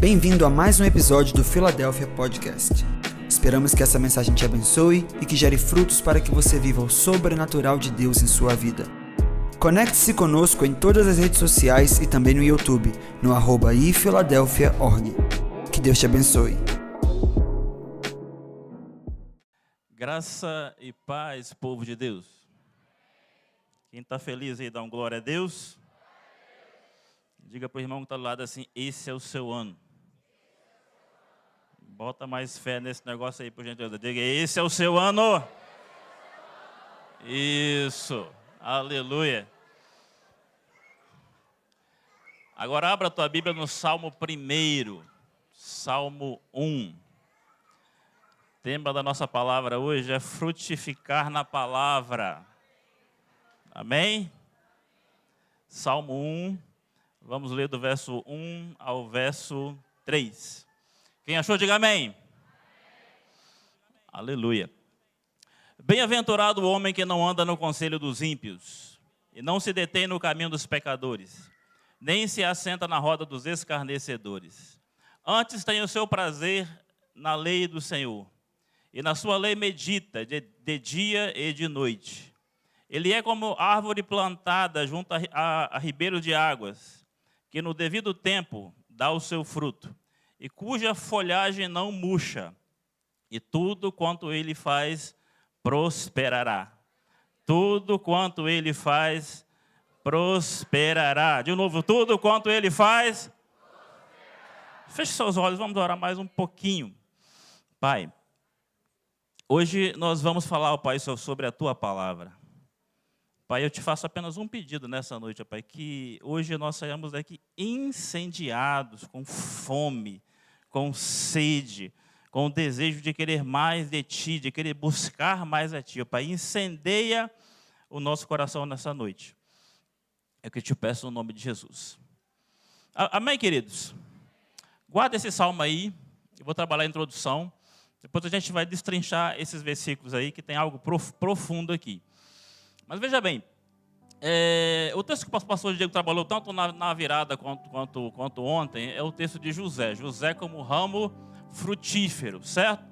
Bem-vindo a mais um episódio do Philadelphia Podcast. Esperamos que essa mensagem te abençoe e que gere frutos para que você viva o sobrenatural de Deus em sua vida. Conecte-se conosco em todas as redes sociais e também no YouTube, no arroba ifiladelphia.org. Que Deus te abençoe. Graça e paz, povo de Deus. Quem está feliz aí, dá um glória a Deus. Diga para o irmão que está do lado assim: esse é o seu ano. Bota mais fé nesse negócio aí, por gentileza. Diga: esse é o seu ano. Isso. Aleluia. Agora abra a tua Bíblia no Salmo 1, Salmo 1. O tema da nossa palavra hoje é frutificar na palavra. Amém? Salmo 1, vamos ler do verso 1 ao verso 3. Quem achou, diga amém. amém. Aleluia. Bem-aventurado o homem que não anda no conselho dos ímpios, e não se detém no caminho dos pecadores, nem se assenta na roda dos escarnecedores. Antes tem o seu prazer na lei do Senhor, e na sua lei medita de, de dia e de noite. Ele é como árvore plantada junto a, a, a de águas, que no devido tempo dá o seu fruto, e cuja folhagem não murcha, e tudo quanto ele faz prosperará. Tudo quanto ele faz prosperará. De novo, tudo quanto ele faz. Feche seus olhos, vamos orar mais um pouquinho. Pai, hoje nós vamos falar, Pai, sobre a tua palavra. Pai, eu te faço apenas um pedido nessa noite, Pai, que hoje nós saímos daqui incendiados, com fome, com sede, com o desejo de querer mais de Ti, de querer buscar mais a Ti, Pai. Incendeia o nosso coração nessa noite. É o que eu te peço no nome de Jesus. Amém, queridos? Guarda esse salmo aí, eu vou trabalhar a introdução. Depois a gente vai destrinchar esses versículos aí, que tem algo profundo aqui. Mas veja bem, é, o texto que o pastor Diego trabalhou tanto na, na virada quanto, quanto, quanto, ontem é o texto de José. José como ramo frutífero, certo?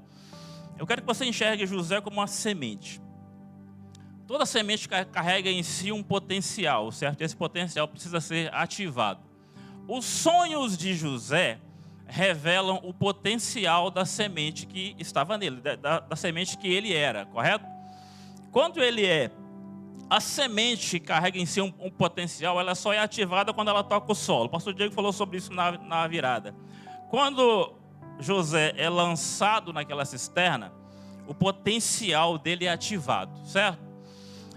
Eu quero que você enxergue José como uma semente. Toda semente carrega em si um potencial, certo? Esse potencial precisa ser ativado. Os sonhos de José revelam o potencial da semente que estava nele, da, da semente que ele era, correto? Quando ele é a semente carrega em si um, um, potencial, ela só é ativada quando ela toca o solo. O pastor Diego falou sobre isso na, na virada. Quando José é lançado naquela cisterna, o potencial dele é ativado, certo?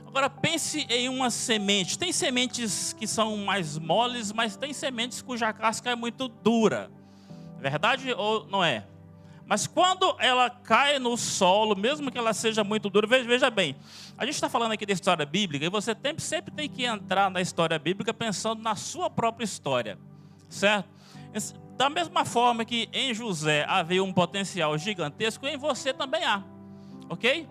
Agora pense em uma semente. Tem sementes que são mais moles, mas tem sementes cuja casca é muito dura. Verdade ou não é? Mas quando ela cai no solo, mesmo que ela seja muito dura, veja, veja bem, a gente está falando aqui da história bíblica e você tem, sempre tem que entrar na história bíblica pensando na sua própria história, certo? Da mesma forma que em José havia um potencial gigantesco, em você também há, ok?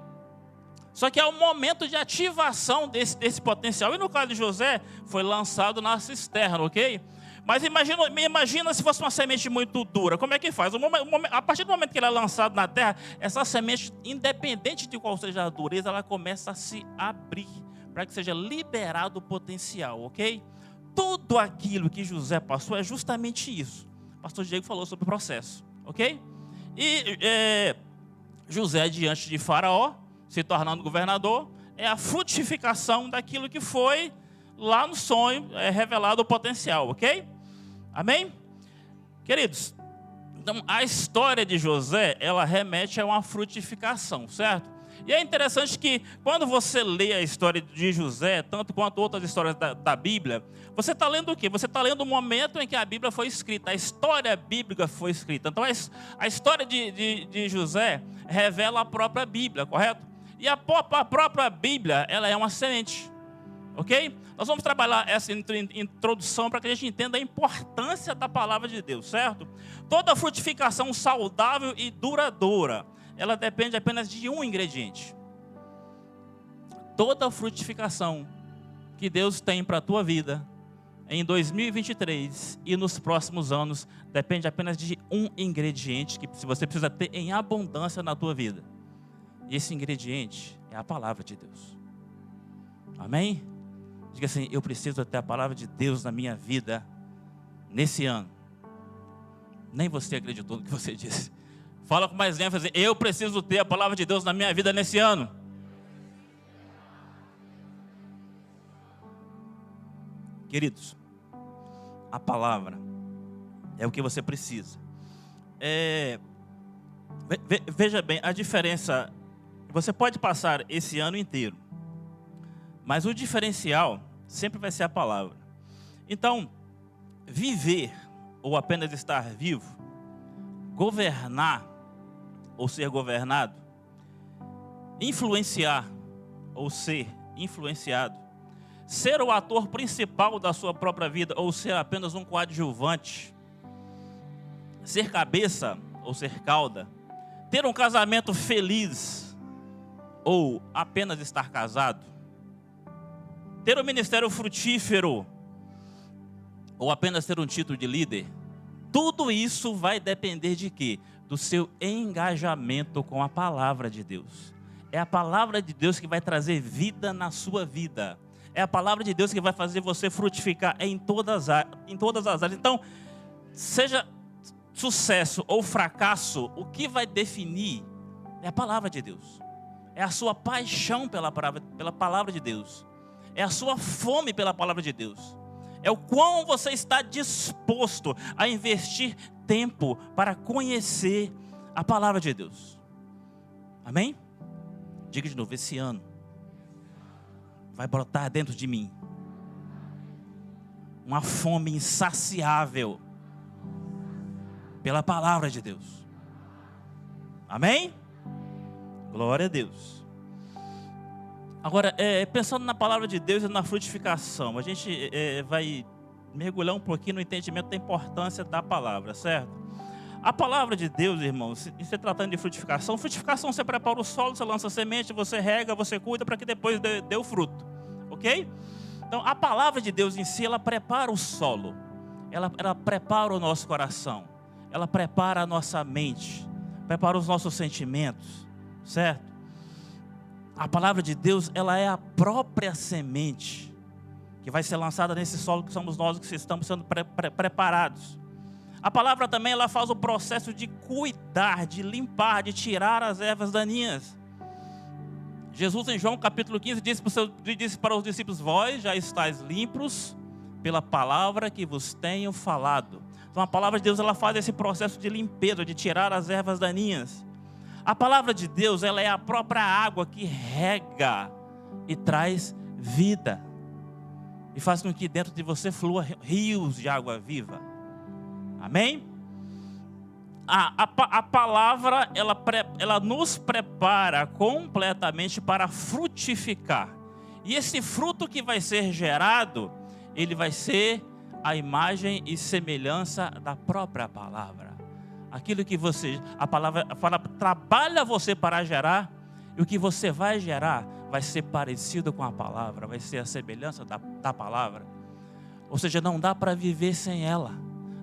Só que é o momento de ativação desse, desse potencial. E no caso de José, foi lançado na cisterna, ok? Mas imagina, imagina se fosse uma semente muito dura. Como é que faz? a partir do momento que ela é lançada na terra, essa semente, independente de qual seja a dureza, ela começa a se abrir para que seja liberado o potencial, ok? Tudo aquilo que José passou é justamente isso. O pastor Diego falou sobre o processo, ok? E é, José, diante de Faraó, se tornando governador, é a frutificação daquilo que foi lá no sonho é revelado o potencial, ok? Amém? Queridos, então a história de José, ela remete a uma frutificação, certo? E é interessante que quando você lê a história de José, tanto quanto outras histórias da, da Bíblia, você está lendo o quê? Você está lendo o momento em que a Bíblia foi escrita, a história bíblica foi escrita. Então a, a história de, de, de, José revela a própria Bíblia, correto? E a, a própria Bíblia, ela é uma semente, ok? Nós vamos trabalhar essa introdução para que a gente entenda a importância da palavra de Deus, certo? Toda frutificação saudável e duradoura, ela depende apenas de um ingrediente. Toda frutificação que Deus tem para a tua vida, em 2023 e nos próximos anos depende apenas de um ingrediente que você precisa ter em abundância na tua vida. E esse ingrediente é a palavra de Deus. Amém? Diga assim: eu preciso ter a palavra de Deus na minha vida nesse ano. Nem você acreditou no que você disse. Fala com mais ênfase: eu preciso ter a palavra de Deus na minha vida nesse ano. Queridos, a palavra é o que você precisa. É, veja bem, a diferença. Você pode passar esse ano inteiro, mas o diferencial sempre vai ser a palavra. Então, viver ou apenas estar vivo, governar ou ser governado, influenciar ou ser influenciado, ser o ator principal da sua própria vida ou ser apenas um coadjuvante, ser cabeça ou ser cauda, ter um casamento feliz ou apenas estar casado, ter um ministério frutífero ou apenas ter um título de líder, tudo isso vai depender de quê? Do seu engajamento com a palavra de Deus. É a palavra de Deus que vai trazer vida na sua vida. É a palavra de Deus que vai fazer você frutificar em todas, em todas as áreas. Então, seja sucesso ou fracasso, o que vai definir é a palavra de Deus. É a sua paixão pela palavra, pela palavra de Deus. É a sua fome pela palavra de Deus. É o quão você está disposto a investir tempo para conhecer a palavra de Deus. Amém? Diga de novo, esse ano vai brotar dentro de mim uma fome insaciável pela palavra de Deus. Amém? Glória a Deus. Agora, é, pensando na palavra de Deus e na frutificação, a gente é, vai mergulhar um pouquinho no entendimento da importância da palavra, certo? A palavra de Deus, irmãos, se, se tratando de frutificação, frutificação você prepara o solo, você lança semente, você rega, você cuida para que depois dê, dê o fruto ok? Então, a palavra de Deus em si, ela prepara o solo, ela, ela prepara o nosso coração, ela prepara a nossa mente, prepara os nossos sentimentos, certo? A palavra de Deus, ela é a própria semente que vai ser lançada nesse solo que somos nós que estamos sendo pre pre preparados. A palavra também ela faz o processo de cuidar, de limpar, de tirar as ervas daninhas. Jesus, em João capítulo 15, disse para, seu, disse para os discípulos: Vós já estáis limpos pela palavra que vos tenho falado. Então, a palavra de Deus ela faz esse processo de limpeza, de tirar as ervas daninhas. A palavra de Deus ela é a própria água que rega e traz vida. E faz com que dentro de você flua rios de água viva. Amém? a, a, a palavra ela, ela nos prepara completamente para frutificar. E esse fruto que vai ser gerado, ele vai ser a imagem e semelhança da própria palavra. Aquilo que você, a palavra, a palavra trabalha você para gerar, e o que você vai gerar vai ser parecido com a palavra, vai ser a semelhança da, da palavra. Ou seja, não dá para viver sem ela,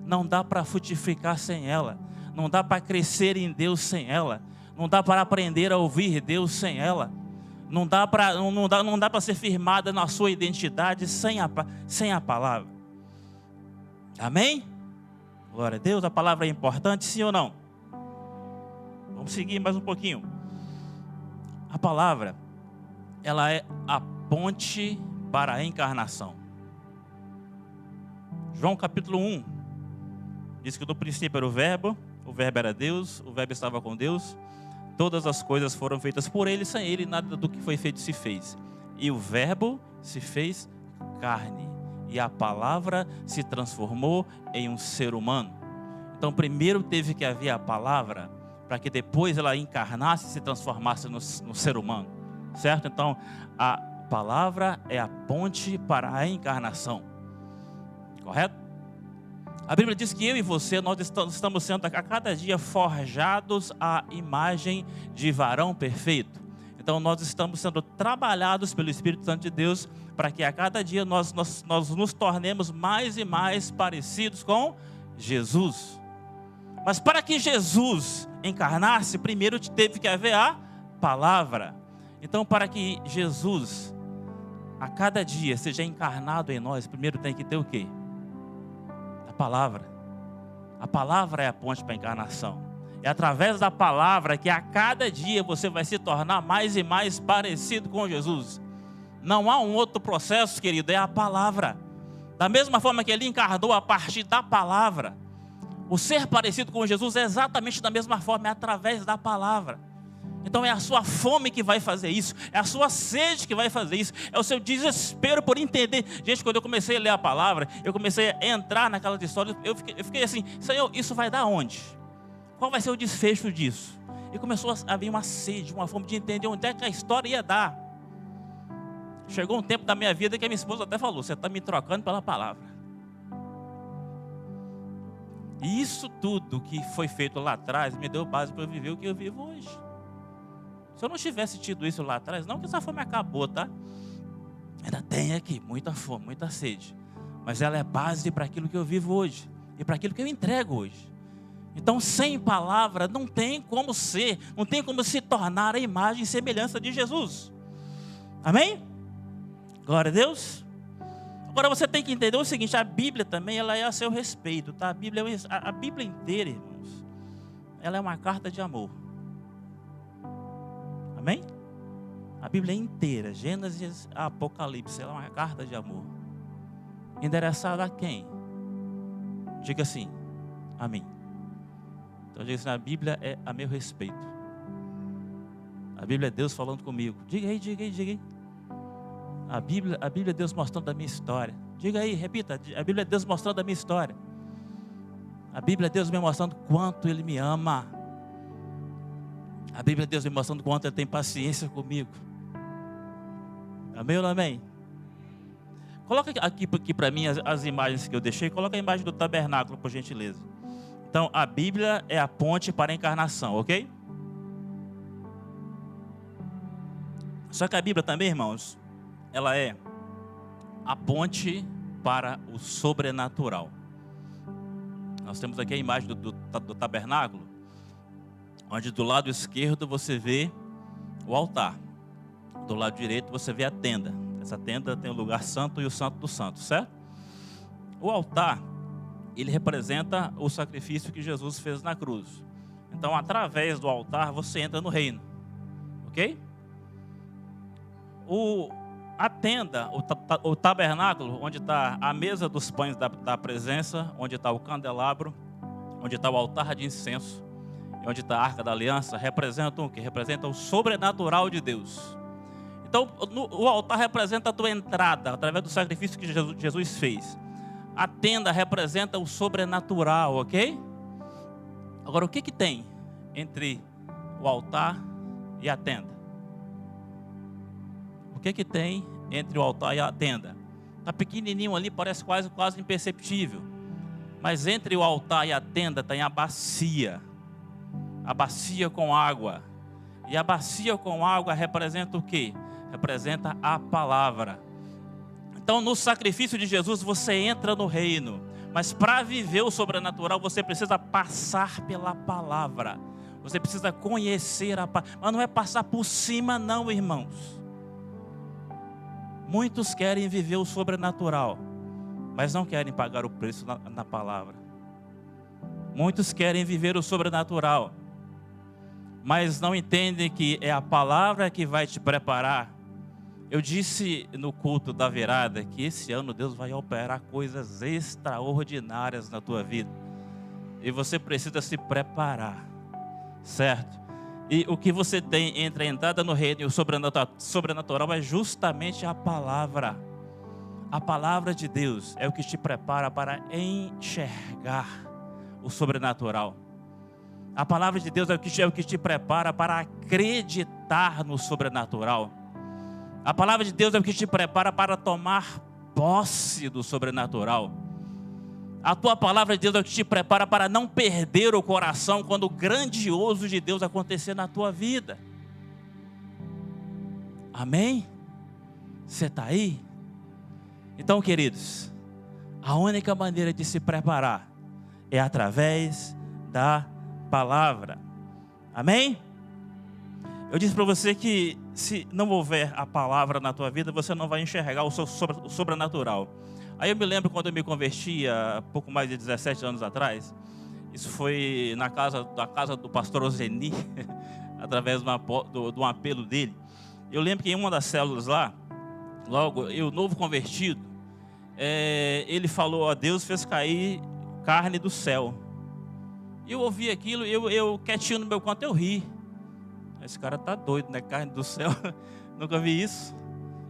não dá para frutificar sem ela não dá para crescer em Deus sem ela. Não dá para aprender a ouvir Deus sem ela. Não dá para não dá, não dá para ser firmada na sua identidade sem a, sem a palavra. Amém? Glória a Deus, a palavra é importante, sim ou não? Vamos seguir mais um pouquinho. A palavra, ela é a ponte para a encarnação. João capítulo 1 diz que no princípio era o Verbo, o Verbo era Deus, o Verbo estava com Deus. Todas as coisas foram feitas por Ele, sem Ele nada do que foi feito se fez. E o Verbo se fez carne. E a palavra se transformou em um ser humano. Então, primeiro teve que haver a palavra, para que depois ela encarnasse e se transformasse no, no ser humano. Certo? Então, a palavra é a ponte para a encarnação. Correto? A Bíblia diz que eu e você, nós estamos sendo a cada dia forjados à imagem de varão perfeito. Então nós estamos sendo trabalhados pelo Espírito Santo de Deus para que a cada dia nós, nós, nós nos tornemos mais e mais parecidos com Jesus. Mas para que Jesus encarnasse, primeiro teve que haver a palavra. Então, para que Jesus a cada dia seja encarnado em nós, primeiro tem que ter o quê? A palavra. A palavra é a ponte para a encarnação. É através da palavra que a cada dia você vai se tornar mais e mais parecido com Jesus. Não há um outro processo, querido, é a palavra. Da mesma forma que ele encarnou a partir da palavra, o ser parecido com Jesus é exatamente da mesma forma, é através da palavra. Então é a sua fome que vai fazer isso, é a sua sede que vai fazer isso, é o seu desespero por entender. Gente, quando eu comecei a ler a palavra, eu comecei a entrar naquelas histórias, eu fiquei, eu fiquei assim, Senhor, isso vai dar onde? Qual vai ser o desfecho disso? E começou a vir uma sede, uma fome de entender onde é que a história ia dar. Chegou um tempo da minha vida que a minha esposa até falou: Você está me trocando pela palavra. E isso tudo que foi feito lá atrás me deu base para eu viver o que eu vivo hoje. Se eu não tivesse tido isso lá atrás, não que essa fome acabou, tá? Ainda tem aqui muita fome, muita sede. Mas ela é base para aquilo que eu vivo hoje e para aquilo que eu entrego hoje. Então, sem palavra, não tem como ser, não tem como se tornar a imagem e semelhança de Jesus. Amém? Glória a Deus. Agora você tem que entender o seguinte: a Bíblia também ela é a seu respeito, tá? A Bíblia, é a Bíblia inteira, irmãos, ela é uma carta de amor. Amém? A Bíblia inteira, Gênesis a Apocalipse, ela é uma carta de amor. Endereçada a quem? Diga assim, amém. Então diga assim: a Bíblia é a meu respeito. A Bíblia é Deus falando comigo. Diga aí, diga aí, diga aí. A Bíblia, a Bíblia é Deus mostrando a minha história. Diga aí, repita. A Bíblia é Deus mostrando a minha história. A Bíblia é Deus me mostrando quanto Ele me ama. A Bíblia é Deus me mostrando quanto Ele tem paciência comigo. Amém ou não amém? Coloca aqui, aqui para mim as, as imagens que eu deixei. Coloca a imagem do tabernáculo, por gentileza. Então, a Bíblia é a ponte para a encarnação, ok? Só que a Bíblia também, irmãos, ela é a ponte para o sobrenatural. Nós temos aqui a imagem do, do, do tabernáculo, onde do lado esquerdo você vê o altar, do lado direito você vê a tenda. Essa tenda tem o lugar santo e o santo do santo, certo? O altar, ele representa o sacrifício que Jesus fez na cruz. Então, através do altar, você entra no reino, ok? O, a tenda, o, o tabernáculo, onde está a mesa dos pães da, da presença, onde está o candelabro, onde está o altar de incenso, e onde está a arca da aliança, representam o que? Representam o sobrenatural de Deus. Então, no, o altar representa a tua entrada, através do sacrifício que Jesus, Jesus fez. A tenda representa o sobrenatural, ok? Agora, o que, que tem entre o altar e a tenda? que que tem entre o altar e a tenda? Está pequenininho ali, parece quase, quase imperceptível. Mas entre o altar e a tenda tem a bacia. A bacia com água. E a bacia com água representa o quê? Representa a palavra. Então, no sacrifício de Jesus, você entra no reino. Mas para viver o sobrenatural, você precisa passar pela palavra. Você precisa conhecer a palavra. Mas não é passar por cima, não, irmãos. Muitos querem viver o sobrenatural, mas não querem pagar o preço na, na palavra. Muitos querem viver o sobrenatural, mas não entendem que é a palavra que vai te preparar. Eu disse no culto da virada que esse ano Deus vai operar coisas extraordinárias na tua vida. E você precisa se preparar, certo? E o que você tem entre a entrada no reino e o sobrenatural é justamente a palavra. A palavra de Deus é o que te prepara para enxergar o sobrenatural. A palavra de Deus é o que, é o que te prepara para acreditar no sobrenatural. A palavra de Deus é o que te prepara para tomar posse do sobrenatural. A tua palavra de Deus é o que te prepara para não perder o coração quando o grandioso de Deus acontecer na tua vida. Amém? Você está aí? Então, queridos, a única maneira de se preparar é através da palavra. Amém? Eu disse para você que se não houver a palavra na tua vida, você não vai enxergar o sobrenatural. Aí eu me lembro quando eu me converti há pouco mais de 17 anos atrás. Isso foi na casa da casa do pastor Ozeni, através de um apelo dele. Eu lembro que em uma das células lá, logo eu novo convertido, é, ele falou: a Deus fez cair carne do céu. Eu ouvi aquilo, eu, eu quietinho no meu canto, eu ri. Esse cara tá doido, né? Carne do céu. Nunca vi isso.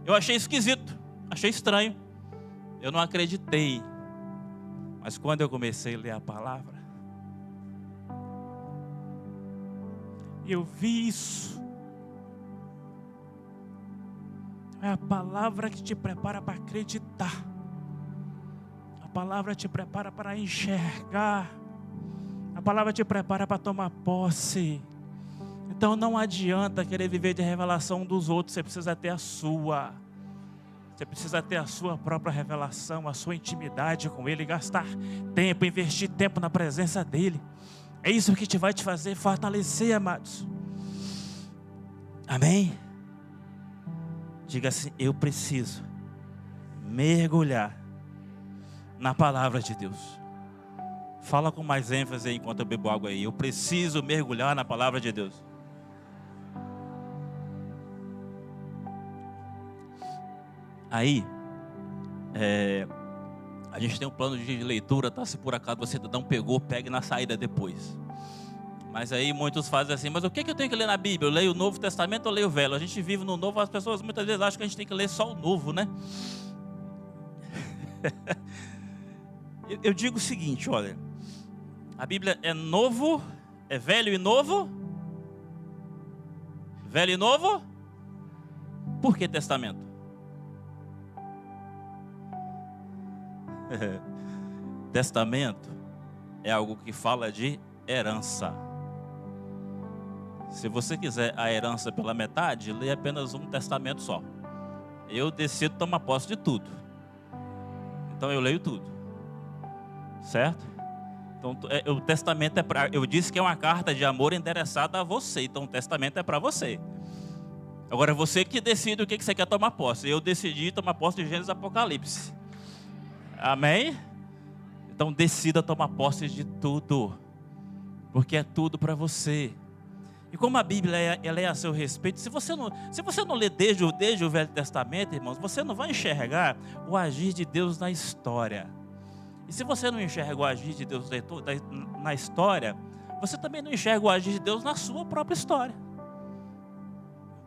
Eu achei esquisito, achei estranho. Eu não acreditei. Mas quando eu comecei a ler a palavra, eu vi isso. É a palavra que te prepara para acreditar. A palavra te prepara para enxergar. A palavra te prepara para tomar posse. Então não adianta querer viver de revelação dos outros, você precisa ter a sua. Você precisa ter a sua própria revelação, a sua intimidade com Ele, gastar tempo, investir tempo na presença dEle. É isso que te vai te fazer fortalecer, amados. Amém? Diga assim: eu preciso mergulhar na palavra de Deus. Fala com mais ênfase enquanto eu bebo água aí. Eu preciso mergulhar na palavra de Deus. Aí, é, a gente tem um plano de leitura, tá? Se por acaso você não pegou, pegue na saída depois. Mas aí muitos fazem assim, mas o que, que eu tenho que ler na Bíblia? Eu leio o Novo Testamento ou leio o Velho? A gente vive no Novo, as pessoas muitas vezes acham que a gente tem que ler só o Novo, né? eu digo o seguinte, olha, a Bíblia é novo, é velho e novo? Velho e novo? Por que testamento? Testamento é algo que fala de herança. Se você quiser a herança pela metade, lê apenas um testamento só. Eu decido tomar posse de tudo. Então eu leio tudo. Certo? Então é, o testamento é para. Eu disse que é uma carta de amor endereçada a você. Então o testamento é para você. Agora você que decide o que você quer tomar posse. Eu decidi tomar posse de Gênesis Apocalipse. Amém? Então decida tomar posse de tudo, porque é tudo para você. E como a Bíblia é, ela é a seu respeito, se você não, se você não lê desde, desde o Velho Testamento, irmãos, você não vai enxergar o agir de Deus na história. E se você não enxerga o agir de Deus na história, você também não enxerga o agir de Deus na sua própria história.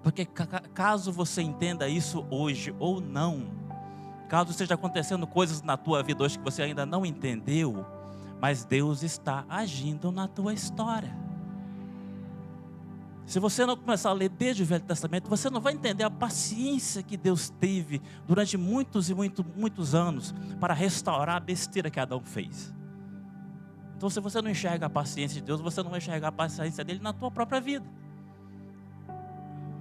Porque caso você entenda isso hoje ou não, Caso esteja acontecendo coisas na tua vida hoje que você ainda não entendeu, mas Deus está agindo na tua história. Se você não começar a ler desde o Velho Testamento, você não vai entender a paciência que Deus teve durante muitos e muito, muitos anos para restaurar a besteira que Adão fez. Então, se você não enxerga a paciência de Deus, você não vai enxergar a paciência dele na tua própria vida.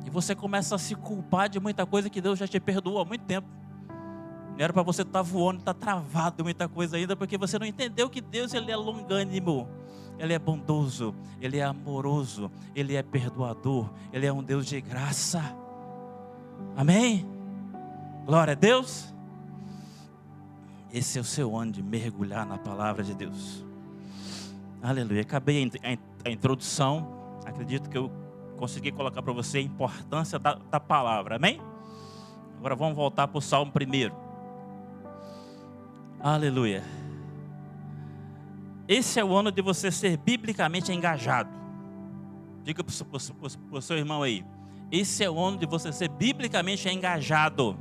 E você começa a se culpar de muita coisa que Deus já te perdoou há muito tempo. Não era para você estar tá voando, estar tá travado muita coisa ainda, porque você não entendeu que Deus ele é longânimo, Ele é bondoso, Ele é amoroso, Ele é perdoador, Ele é um Deus de graça. Amém? Glória a Deus. Esse é o seu ano de mergulhar na palavra de Deus. Aleluia. Acabei a introdução. Acredito que eu consegui colocar para você a importância da, da palavra. Amém? Agora vamos voltar para o Salmo primeiro. Aleluia. Esse é o ano de você ser biblicamente engajado. Diga para o seu irmão aí. Esse é o ano de você ser biblicamente engajado.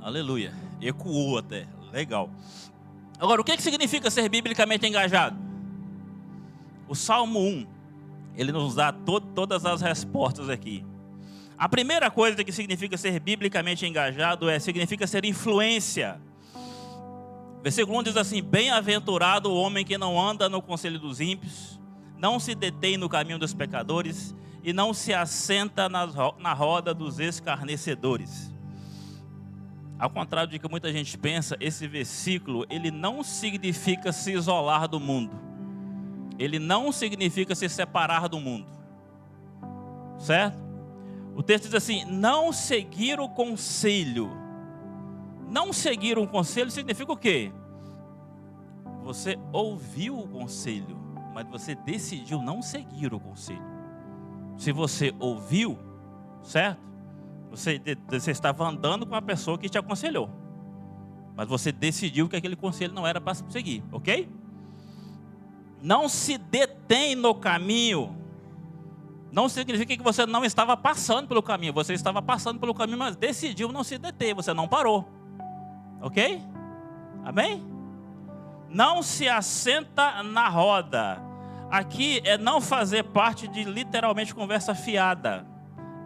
Aleluia. Ecoou até. Legal. Agora, o que, que significa ser biblicamente engajado? O Salmo 1, ele nos dá to todas as respostas aqui. A primeira coisa que significa ser biblicamente engajado é significa ser influência. Versículo 1 diz assim: Bem-aventurado o homem que não anda no conselho dos ímpios, não se detém no caminho dos pecadores e não se assenta na roda dos escarnecedores. Ao contrário de que muita gente pensa, esse versículo ele não significa se isolar do mundo. Ele não significa se separar do mundo. Certo? O texto diz assim: não seguir o conselho. Não seguir um conselho significa o quê? Você ouviu o conselho, mas você decidiu não seguir o conselho. Se você ouviu, certo? Você, você estava andando com a pessoa que te aconselhou. Mas você decidiu que aquele conselho não era para seguir, ok? Não se detém no caminho. Não significa que você não estava passando pelo caminho. Você estava passando pelo caminho, mas decidiu não se deter. Você não parou. Ok? Amém? Não se assenta na roda. Aqui é não fazer parte de literalmente conversa fiada.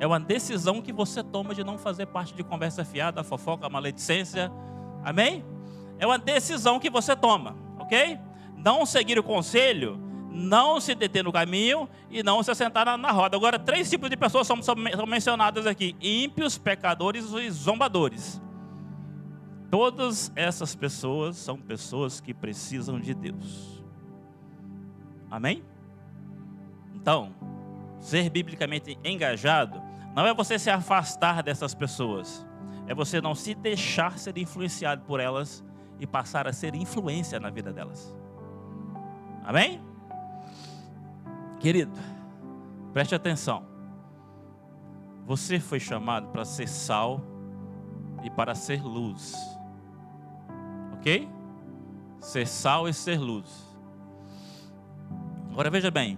É uma decisão que você toma de não fazer parte de conversa fiada, fofoca, maledicência. Amém? É uma decisão que você toma, ok? Não seguir o conselho, não se deter no caminho e não se assentar na, na roda. Agora, três tipos de pessoas são, são, são mencionadas aqui: ímpios, pecadores e zombadores. Todas essas pessoas são pessoas que precisam de Deus. Amém? Então, ser biblicamente engajado não é você se afastar dessas pessoas, é você não se deixar ser influenciado por elas e passar a ser influência na vida delas. Amém? Querido, preste atenção. Você foi chamado para ser sal e para ser luz ok? Ser sal e ser luz. Agora veja bem.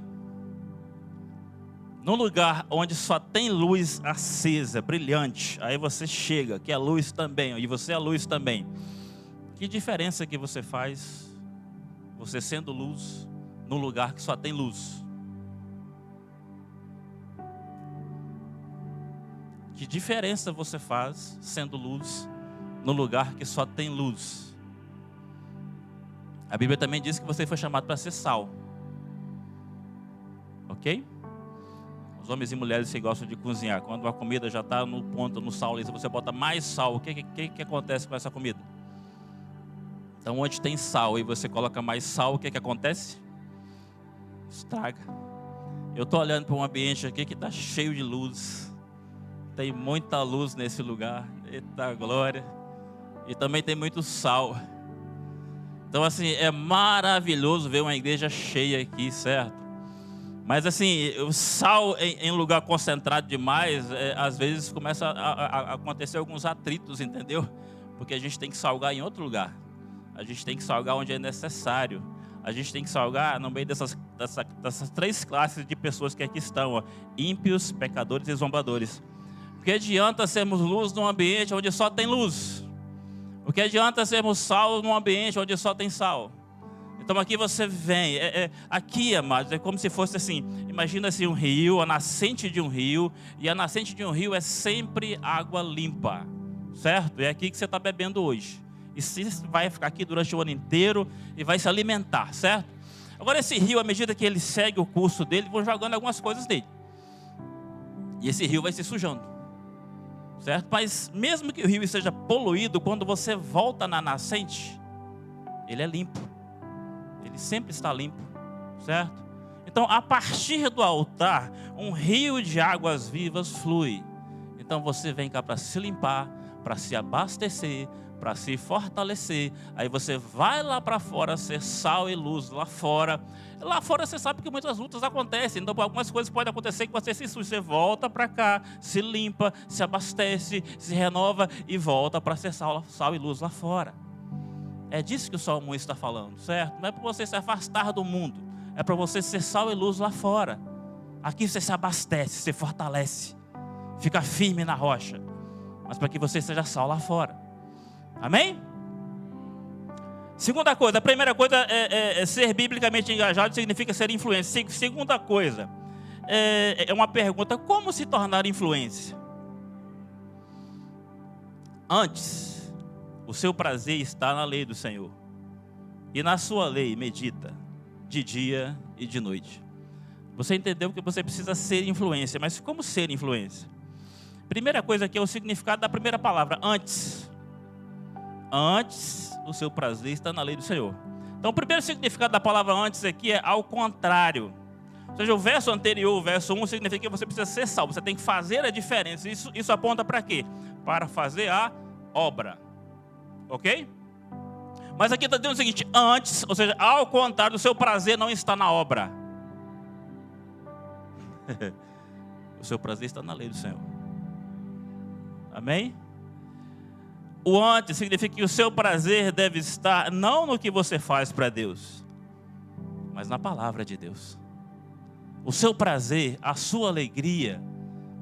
Num lugar onde só tem luz acesa, brilhante, aí você chega, que é luz também, e você é luz também. Que diferença que você faz, você sendo luz, num lugar que só tem luz? Que diferença você faz sendo luz no lugar que só tem luz? A Bíblia também diz que você foi chamado para ser sal. Ok? Os homens e mulheres que gostam de cozinhar, quando a comida já está no ponto, no sal, você bota mais sal, o que, que, que acontece com essa comida? Então, onde tem sal e você coloca mais sal, o que, que acontece? Estraga. Eu estou olhando para um ambiente aqui que está cheio de luz. Tem muita luz nesse lugar. Eita glória. E também tem muito sal. Então, assim, é maravilhoso ver uma igreja cheia aqui, certo? Mas, assim, o sal em, em lugar concentrado demais, é, às vezes começa a, a, acontecer alguns atritos, entendeu? Porque a gente tem que salgar em outro lugar. A gente tem que salgar onde é necessário. A gente tem que salgar no meio dessas, dessa, dessas três classes de pessoas que aqui estão: ó, ímpios, pecadores e zombadores. Porque adianta sermos luz num ambiente onde só tem luz. O que adianta sermos sal num ambiente onde só tem sal? Então aqui você vem, é, é, aqui, amados, é como se fosse assim: imagina assim um rio, a nascente de um rio, e a nascente de um rio é sempre água limpa, certo? É aqui que você está bebendo hoje. E se vai ficar aqui durante o ano inteiro e vai se alimentar, certo? Agora, esse rio, à medida que ele segue o curso dele, vão jogando algumas coisas nele. E esse rio vai se sujando certo? Mas mesmo que o rio esteja poluído, quando você volta na nascente, ele é limpo. Ele sempre está limpo, certo? Então, a partir do altar, um rio de águas vivas flui. Então você vem cá para se limpar, para se abastecer, para se fortalecer. Aí você vai lá para fora ser sal e luz lá fora. Lá fora você sabe que muitas lutas acontecem, então algumas coisas podem acontecer que você se você volta para cá, se limpa, se abastece, se renova e volta para ser sal, sal e luz lá fora. É disso que o Salmo está falando, certo? Não é para você se afastar do mundo, é para você ser sal e luz lá fora. Aqui você se abastece, se fortalece, fica firme na rocha, mas para que você seja sal lá fora. Amém? Segunda coisa, a primeira coisa é, é, é ser biblicamente engajado significa ser influência. Segunda coisa, é, é uma pergunta: como se tornar influência? Antes, o seu prazer está na lei do Senhor, e na sua lei medita, de dia e de noite. Você entendeu que você precisa ser influência, mas como ser influência? Primeira coisa aqui é o significado da primeira palavra, antes. Antes, o seu prazer está na lei do Senhor. Então, o primeiro significado da palavra antes aqui é ao contrário. Ou seja, o verso anterior, o verso 1, significa que você precisa ser salvo, você tem que fazer a diferença. Isso, isso aponta para quê? Para fazer a obra. Ok? Mas aqui está dizendo o seguinte: antes, ou seja, ao contrário, o seu prazer não está na obra. o seu prazer está na lei do Senhor. Amém? O antes significa que o seu prazer deve estar não no que você faz para Deus, mas na palavra de Deus. O seu prazer, a sua alegria,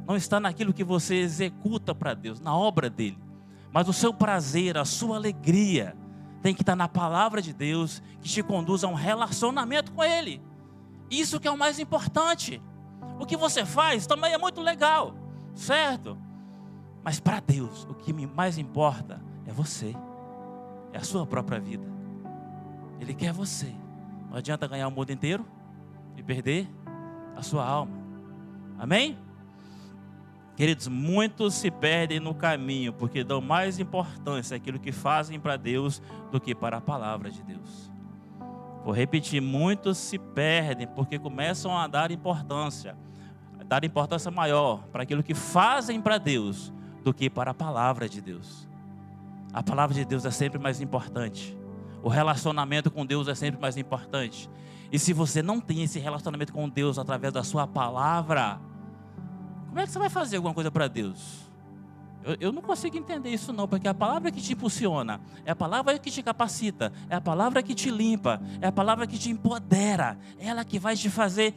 não está naquilo que você executa para Deus, na obra dele, mas o seu prazer, a sua alegria, tem que estar na palavra de Deus, que te conduz a um relacionamento com Ele. Isso que é o mais importante. O que você faz também é muito legal, certo? Mas para Deus, o que mais importa é você, é a sua própria vida. Ele quer você. Não adianta ganhar o mundo inteiro e perder a sua alma. Amém? Queridos, muitos se perdem no caminho porque dão mais importância àquilo que fazem para Deus do que para a palavra de Deus. Vou repetir, muitos se perdem porque começam a dar importância, a dar importância maior para aquilo que fazem para Deus do que para a palavra de Deus. A palavra de Deus é sempre mais importante. O relacionamento com Deus é sempre mais importante. E se você não tem esse relacionamento com Deus através da sua palavra, como é que você vai fazer alguma coisa para Deus? Eu, eu, não consigo entender isso não, porque a palavra que te impulsiona, é a palavra que te capacita, é a palavra que te limpa, é a palavra que te empodera, é ela que vai te fazer,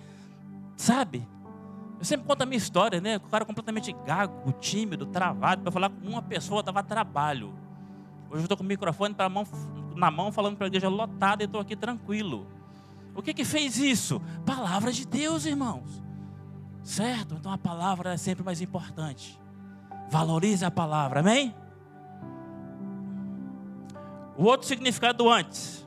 sabe? Eu sempre conto a minha história, né? O cara completamente gago, tímido, travado, para falar com uma pessoa dava trabalho. Hoje eu estou com o microfone mão, na mão, falando para a igreja lotada e estou aqui tranquilo. O que que fez isso? Palavra de Deus, irmãos. Certo? Então a palavra é sempre mais importante. Valorize a palavra, amém? O outro significado do antes.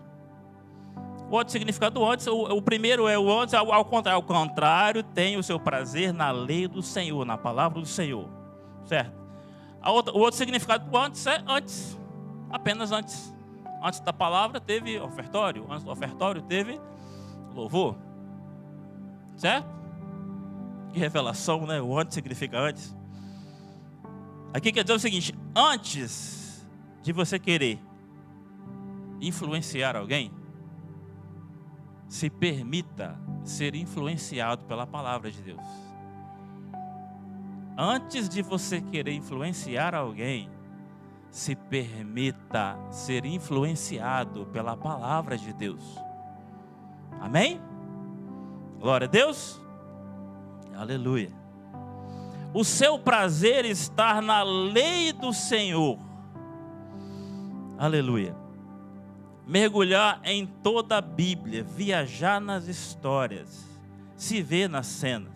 O outro significado do antes, o, o primeiro é o antes, ao, ao, contrário, ao contrário, tem o seu prazer na lei do Senhor, na palavra do Senhor. Certo? Outra, o outro significado do antes é antes, apenas antes. Antes da palavra teve ofertório, antes do ofertório teve louvor. Certo? Que revelação, né? O antes significa antes. Aqui quer dizer o seguinte: antes de você querer influenciar alguém, se permita ser influenciado pela palavra de Deus. Antes de você querer influenciar alguém, se permita ser influenciado pela palavra de Deus. Amém? Glória a Deus. Aleluia. O seu prazer está na lei do Senhor. Aleluia mergulhar em toda a Bíblia, viajar nas histórias, se ver nas cenas.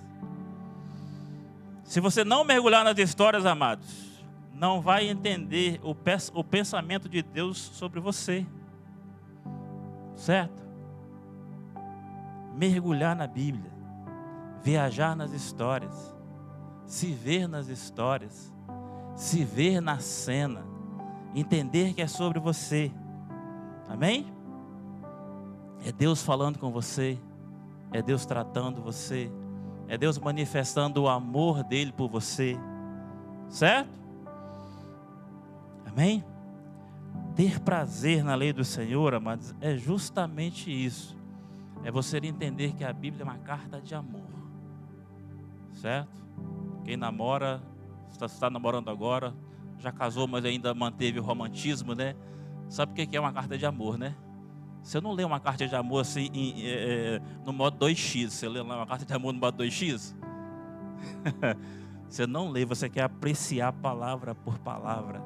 Se você não mergulhar nas histórias, amados, não vai entender o pensamento de Deus sobre você. Certo? Mergulhar na Bíblia, viajar nas histórias, se ver nas histórias, se ver na cena, entender que é sobre você Amém? É Deus falando com você, é Deus tratando você, é Deus manifestando o amor dele por você, certo? Amém? Ter prazer na lei do Senhor, amados, é justamente isso. É você entender que a Bíblia é uma carta de amor, certo? Quem namora, está, está namorando agora, já casou, mas ainda manteve o romantismo, né? Sabe o que é uma carta de amor, né? Você não lê uma carta de amor assim em, é, no modo 2x. Você lê uma carta de amor no modo 2x? você não lê, você quer apreciar palavra por palavra.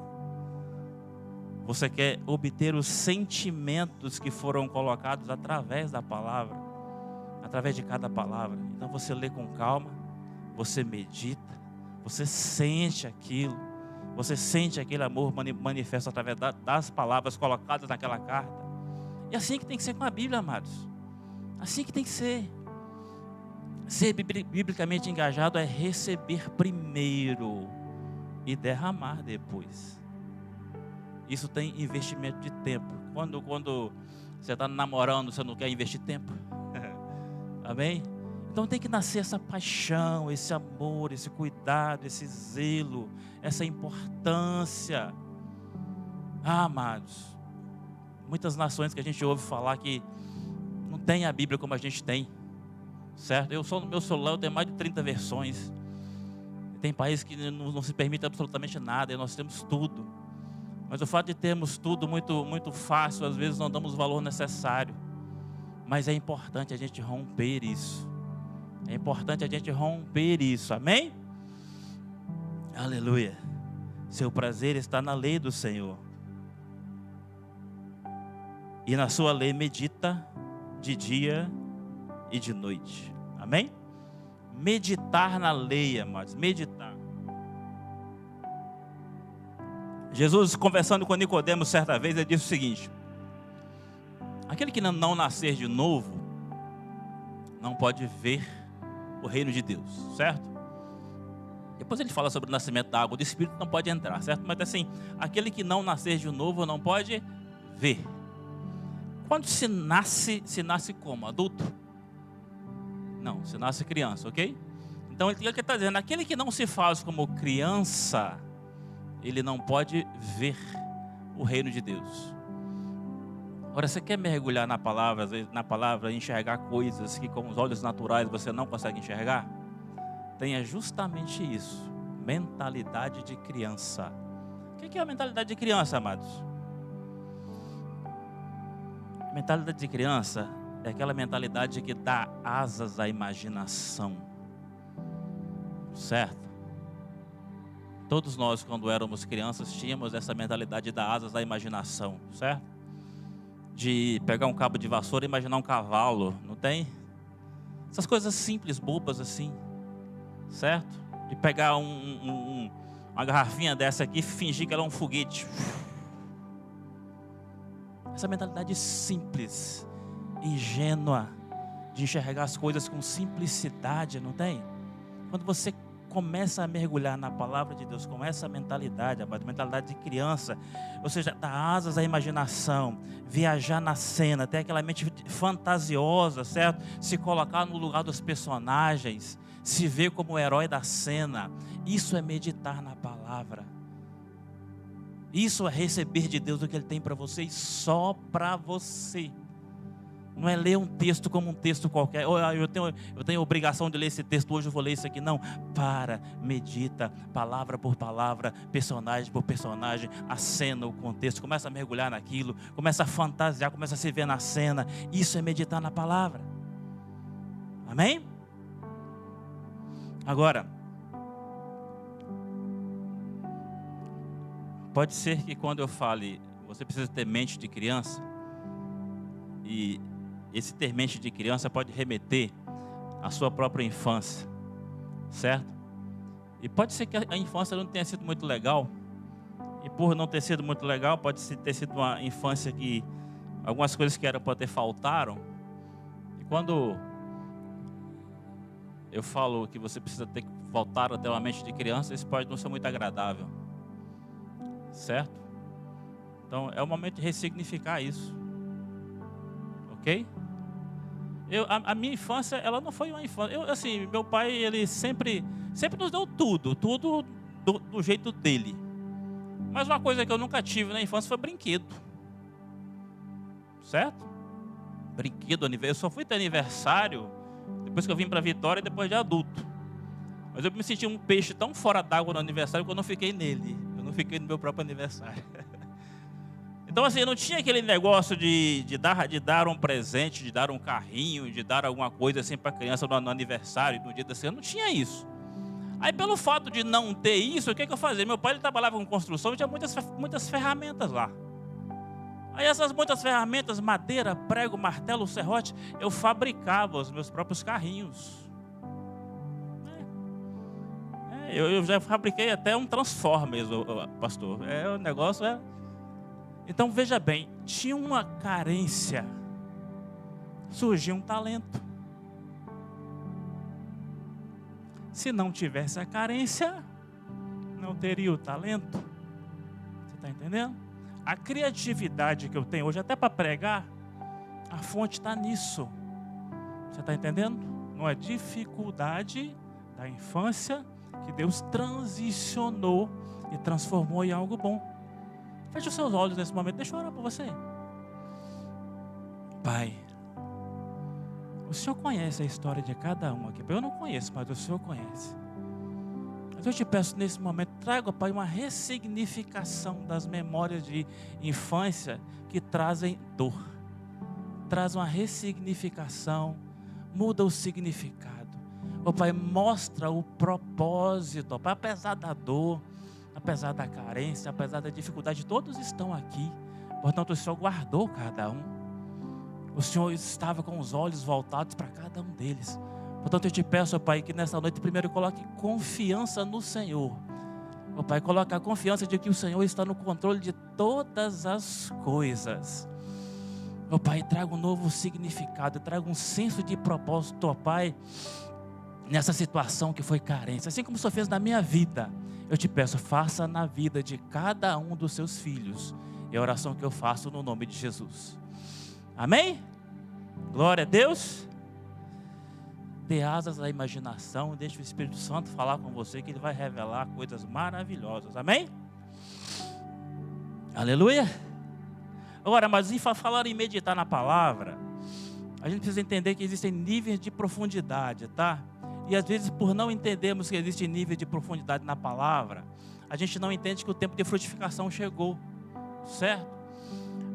Você quer obter os sentimentos que foram colocados através da palavra, através de cada palavra. Então você lê com calma, você medita, você sente aquilo. Você sente aquele amor manifesto através das palavras colocadas naquela carta. E assim que tem que ser com a Bíblia, amados. Assim que tem que ser. Ser biblicamente engajado é receber primeiro e derramar depois. Isso tem investimento de tempo. Quando, quando você está namorando, você não quer investir tempo. Amém? Então tem que nascer essa paixão, esse amor, esse cuidado, esse zelo, essa importância. Ah, amados, muitas nações que a gente ouve falar que não tem a Bíblia como a gente tem, certo? Eu sou no meu celular, eu tenho mais de 30 versões. Tem países que não, não se permite absolutamente nada, e nós temos tudo. Mas o fato de termos tudo muito, muito fácil, às vezes não damos o valor necessário. Mas é importante a gente romper isso. É importante a gente romper isso. Amém? Aleluia. Seu prazer está na lei do Senhor. E na sua lei medita de dia e de noite. Amém? Meditar na lei, amados. Meditar. Jesus, conversando com Nicodemos certa vez, ele disse o seguinte: Aquele que não nascer de novo, não pode ver o reino de Deus, certo? Depois ele fala sobre o nascimento da água do Espírito, não pode entrar, certo? Mas assim, aquele que não nascer de novo não pode ver. Quando se nasce, se nasce como? Adulto? Não, se nasce criança, ok? Então ele está dizendo, aquele que não se faz como criança, ele não pode ver o reino de Deus. Agora, você quer mergulhar na palavra, na palavra, enxergar coisas que com os olhos naturais você não consegue enxergar? Tenha justamente isso, mentalidade de criança. O que é a mentalidade de criança, amados? mentalidade de criança é aquela mentalidade que dá asas à imaginação. Certo? Todos nós, quando éramos crianças, tínhamos essa mentalidade de dar asas à imaginação, certo? De pegar um cabo de vassoura e imaginar um cavalo, não tem? Essas coisas simples, bobas assim, certo? De pegar um, um, uma garrafinha dessa aqui e fingir que ela é um foguete. Essa mentalidade simples, ingênua, de enxergar as coisas com simplicidade, não tem? Quando você começa a mergulhar na palavra de Deus com essa mentalidade, a mentalidade de criança, ou seja, dar asas à imaginação, viajar na cena, ter aquela mente fantasiosa, certo? Se colocar no lugar dos personagens, se ver como o herói da cena, isso é meditar na palavra. Isso é receber de Deus o que Ele tem para você e só para você. Não é ler um texto como um texto qualquer. Ah, eu tenho, eu tenho obrigação de ler esse texto, hoje eu vou ler isso aqui. Não. Para, medita, palavra por palavra, personagem por personagem, a cena, o contexto. Começa a mergulhar naquilo, começa a fantasiar, começa a se ver na cena. Isso é meditar na palavra. Amém? Agora, pode ser que quando eu fale, você precisa ter mente de criança, e esse ter mente de criança pode remeter à sua própria infância, certo? E pode ser que a infância não tenha sido muito legal, e por não ter sido muito legal, pode ter sido uma infância que algumas coisas que eram para ter faltaram. E quando eu falo que você precisa ter que voltar até uma mente de criança, isso pode não ser muito agradável, certo? Então é o momento de ressignificar isso, Eu, a, a, minha infância, ela não foi uma infância. Eu, assim, meu pai, ele sempre, sempre nos deu tudo, tudo do, do jeito dele. Mas uma coisa que eu nunca tive na infância foi brinquedo. Certo? Brinquedo, aniversário. Eu só fui ter aniversário depois que eu vim para Vitória e depois de adulto. Mas eu me senti um peixe tão fora d'água no aniversário que eu não fiquei nele. Eu não fiquei no meu próprio aniversário. Então, assim, não tinha aquele negócio de, de, dar, de dar um presente, de dar um carrinho, de dar alguma coisa assim para a criança no, no, aniversário, no dia da semana. Não tinha isso. Aí, pelo fato de não ter isso, o que, que eu fazia? Meu pai ele trabalhava com construção e tinha muitas, muitas ferramentas lá. Aí, essas muitas ferramentas, madeira, prego, martelo, serrote, eu fabricava os meus próprios carrinhos. É. É, eu, eu, já fabriquei até um Transformers, pastor. É, o negócio é. Então veja bem, tinha uma carência, surgiu um talento. Se não tivesse a carência, não teria o talento. Você está entendendo? A criatividade que eu tenho hoje, até para pregar, a fonte está nisso. Você está entendendo? Não é dificuldade da infância que Deus transicionou e transformou em algo bom. Feche os seus olhos nesse momento, deixa eu orar por você. Pai, o Senhor conhece a história de cada um aqui. Eu não conheço, mas o Senhor conhece. Mas eu te peço nesse momento, traga, Pai, uma ressignificação das memórias de infância que trazem dor. Traz uma ressignificação, muda o significado. Ó Pai, mostra o propósito, ó Pai, apesar da dor, apesar da carência, apesar da dificuldade, todos estão aqui. Portanto, o Senhor guardou cada um. O Senhor estava com os olhos voltados para cada um deles. Portanto, eu te peço, Pai, que nessa noite primeiro coloque confiança no Senhor. Ó Pai, coloque a confiança de que o Senhor está no controle de todas as coisas. Ó Pai, traga um novo significado, traga um senso de propósito, ó Pai, nessa situação que foi carência. Assim como o Senhor fez na minha vida, eu te peço, faça na vida de cada um dos seus filhos. É a oração que eu faço no nome de Jesus. Amém? Glória a Deus. Dê asas à imaginação, deixe o Espírito Santo falar com você, que ele vai revelar coisas maravilhosas. Amém? Aleluia. Agora, mas em falar em meditar na palavra, a gente precisa entender que existem níveis de profundidade, tá? E às vezes, por não entendermos que existe nível de profundidade na palavra, a gente não entende que o tempo de frutificação chegou, certo?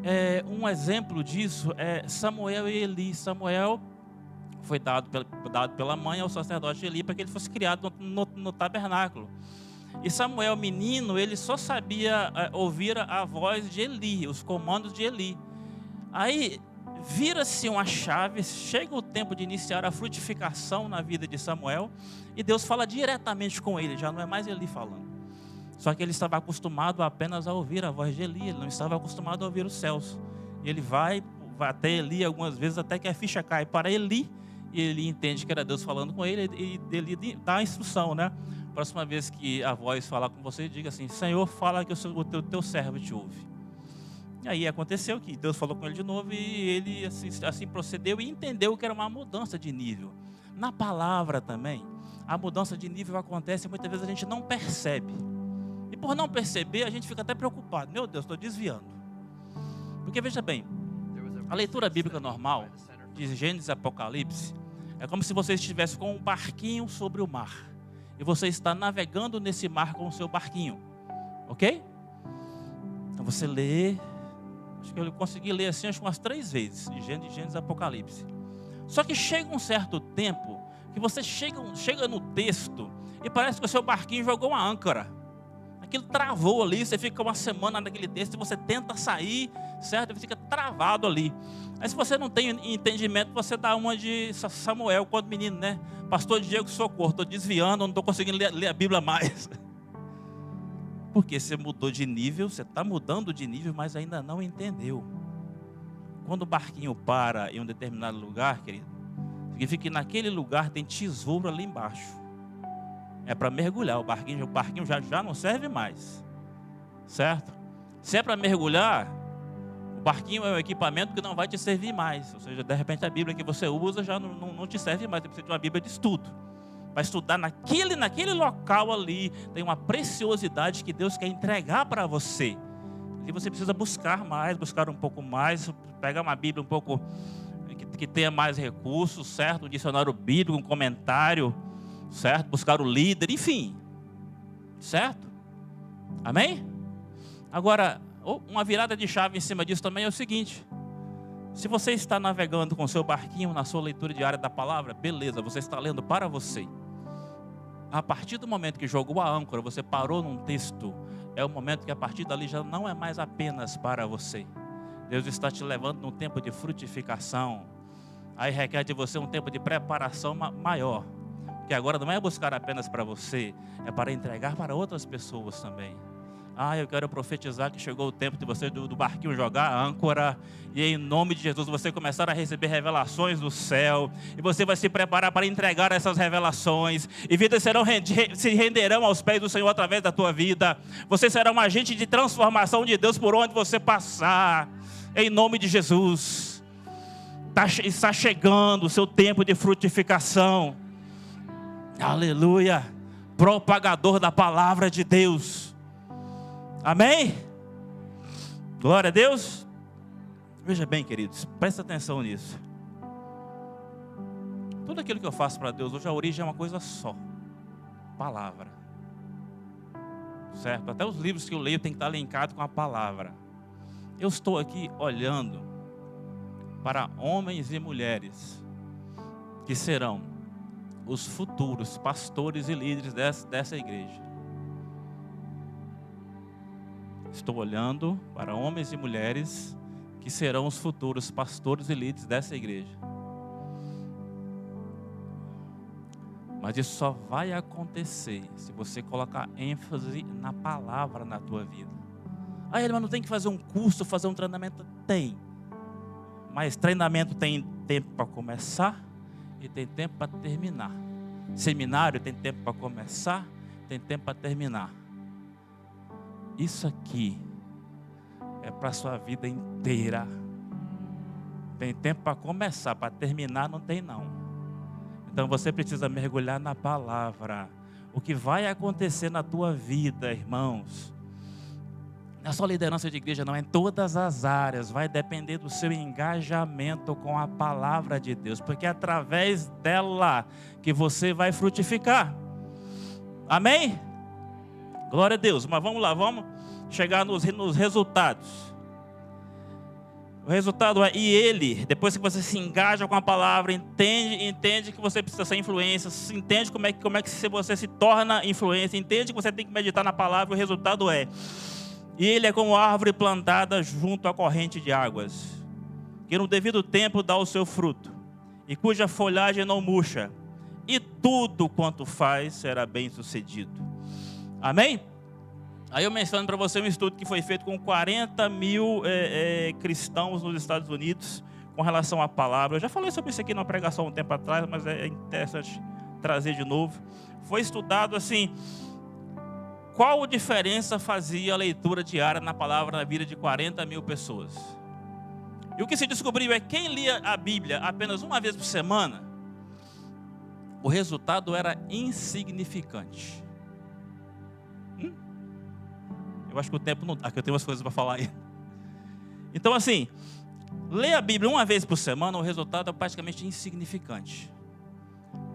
É, um exemplo disso é Samuel e Eli. Samuel foi dado, dado pela mãe ao sacerdote Eli para que ele fosse criado no, no, no tabernáculo. E Samuel, menino, ele só sabia é, ouvir a voz de Eli, os comandos de Eli. Aí vira-se uma chave, chega o tempo de iniciar a frutificação na vida de Samuel, e Deus fala diretamente com ele, já não é mais Eli falando. Só que ele estava acostumado apenas a ouvir a voz de Eli, ele não estava acostumado a ouvir os céus. E ele vai, vai até Eli algumas vezes, até que a ficha cai para Eli, e ele entende que era Deus falando com ele, e ele dá a instrução, né? Próxima vez que a voz falar com você, diga assim: Senhor, fala que o, seu, o teu, teu servo te ouve. Aí aconteceu que Deus falou com ele de novo e ele assim, assim procedeu e entendeu que era uma mudança de nível. Na palavra também, a mudança de nível acontece muitas vezes a gente não percebe. E por não perceber, a gente fica até preocupado. Meu Deus, estou desviando. Porque veja bem, a leitura bíblica normal, de Gênesis e Apocalipse, é como se você estivesse com um barquinho sobre o mar. E você está navegando nesse mar com o seu barquinho. Ok? Então você lê. Acho que eu consegui ler assim acho umas três vezes, de Gênesis, Gênesis Apocalipse. Só que chega um certo tempo que você chega, chega no texto e parece que o seu barquinho jogou uma âncora aquilo travou ali, você fica uma semana naquele texto e você tenta sair, certo? Você fica travado ali. Aí se você não tem entendimento, você dá uma de Samuel, quando menino, né? Pastor Diego, socorro, estou desviando, não estou conseguindo ler, ler a Bíblia mais. Porque você mudou de nível, você está mudando de nível, mas ainda não entendeu. Quando o barquinho para em um determinado lugar, querido, significa que naquele lugar tem tesouro ali embaixo é para mergulhar. O barquinho, o barquinho já, já não serve mais. Certo? Se é para mergulhar, o barquinho é um equipamento que não vai te servir mais. Ou seja, de repente a Bíblia que você usa já não, não, não te serve mais. Você precisa de uma Bíblia de estudo. Para estudar naquele, naquele local ali, tem uma preciosidade que Deus quer entregar para você. E você precisa buscar mais, buscar um pouco mais, pegar uma Bíblia um pouco que, que tenha mais recursos, certo? Um dicionário bíblico, um comentário certo? Buscar o líder, enfim, certo? Amém? Agora, uma virada de chave em cima disso também é o seguinte: se você está navegando com seu barquinho na sua leitura diária da palavra, beleza, você está lendo para você. A partir do momento que jogou a âncora, você parou num texto, é o momento que a partir dali já não é mais apenas para você. Deus está te levando num tempo de frutificação. Aí requer de você um tempo de preparação maior que agora não é buscar apenas para você, é para entregar para outras pessoas também. Ah, eu quero profetizar que chegou o tempo de você do, do barquinho jogar a âncora e em nome de Jesus você começar a receber revelações do céu e você vai se preparar para entregar essas revelações e vidas serão se renderão aos pés do Senhor através da tua vida. Você será um agente de transformação de Deus por onde você passar. Em nome de Jesus. Tá está chegando o seu tempo de frutificação. Aleluia. Propagador da palavra de Deus Amém? Glória a Deus. Veja bem, queridos, presta atenção nisso. Tudo aquilo que eu faço para Deus hoje, a origem é uma coisa só: palavra. Certo? Até os livros que eu leio tem que estar linkado com a palavra. Eu estou aqui olhando para homens e mulheres que serão os futuros pastores e líderes dessa, dessa igreja. Estou olhando para homens e mulheres que serão os futuros pastores e líderes dessa igreja. Mas isso só vai acontecer se você colocar ênfase na palavra na tua vida. Ah, ele mas não tem que fazer um curso, fazer um treinamento? Tem. Mas treinamento tem tempo para começar e tem tempo para terminar. Seminário tem tempo para começar, tem tempo para terminar. Isso aqui é para a sua vida inteira. Tem tempo para começar, para terminar não tem não. Então você precisa mergulhar na palavra. O que vai acontecer na tua vida, irmãos? É só liderança de igreja, não, é em todas as áreas. Vai depender do seu engajamento com a palavra de Deus, porque é através dela que você vai frutificar. Amém? Glória a Deus. Mas vamos lá, vamos chegar nos, nos resultados. O resultado é, e ele, depois que você se engaja com a palavra, entende, entende que você precisa ser influência, entende como é, como é que você se torna influência, entende que você tem que meditar na palavra, o resultado é, e ele é como árvore plantada junto à corrente de águas, que no devido tempo dá o seu fruto, e cuja folhagem não murcha, e tudo quanto faz será bem sucedido. Amém? Aí eu menciono para você um estudo que foi feito com 40 mil é, é, cristãos nos Estados Unidos com relação à palavra. Eu já falei sobre isso aqui numa pregação um tempo atrás, mas é interessante trazer de novo. Foi estudado assim, qual diferença fazia a leitura diária na palavra na vida de 40 mil pessoas. E o que se descobriu é quem lia a Bíblia apenas uma vez por semana, o resultado era insignificante. Eu acho que o tempo não dá, que eu tenho umas coisas para falar aí. Então, assim, ler a Bíblia uma vez por semana, o resultado é praticamente insignificante.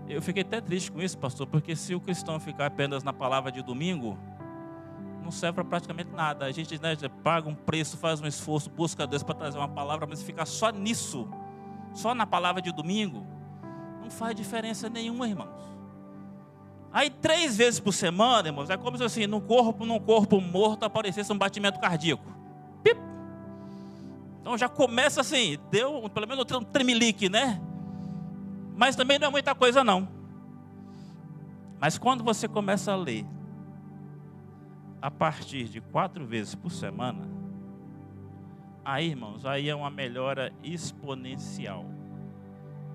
Eu fiquei até triste com isso, pastor, porque se o cristão ficar apenas na palavra de domingo, não serve para praticamente nada. A gente né, paga um preço, faz um esforço, busca Deus para trazer uma palavra, mas ficar só nisso, só na palavra de domingo, não faz diferença nenhuma, irmãos. Aí três vezes por semana, irmãos, é como se assim, no corpo, num corpo morto aparecesse um batimento cardíaco. Pip. Então já começa assim, deu pelo menos um tremelique, né? Mas também não é muita coisa não. Mas quando você começa a ler, a partir de quatro vezes por semana, aí, irmãos, aí é uma melhora exponencial.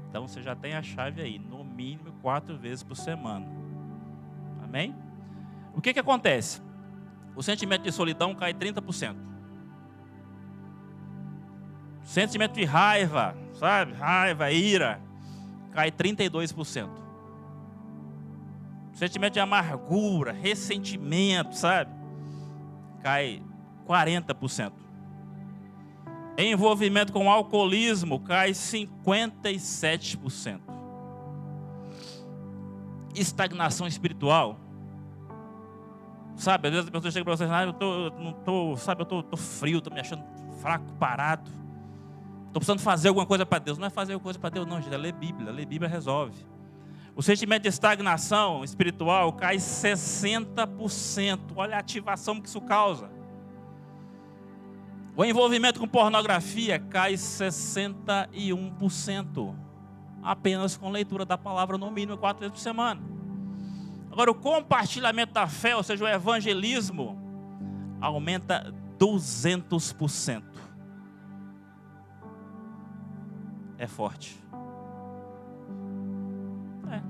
Então você já tem a chave aí, no mínimo quatro vezes por semana. Amém? O que, que acontece? O sentimento de solidão cai 30%. O sentimento de raiva, sabe? Raiva, ira, cai 32%. O sentimento de amargura, ressentimento, sabe? Cai 40%. Envolvimento com alcoolismo cai 57%. Estagnação espiritual Sabe, às vezes a pessoa chega para você e ah, eu tô, não tô, sabe, eu tô, tô frio, tô me achando fraco, parado. Estou precisando fazer alguma coisa para Deus. Não é fazer alguma coisa para Deus, não, gente. É ler Bíblia. Ler Bíblia resolve. O sentimento de estagnação espiritual cai 60%. Olha a ativação que isso causa. O envolvimento com pornografia cai 61%. Apenas com leitura da palavra no mínimo quatro vezes por semana. Agora, o compartilhamento da fé, ou seja, o evangelismo, aumenta 200%. É forte. É.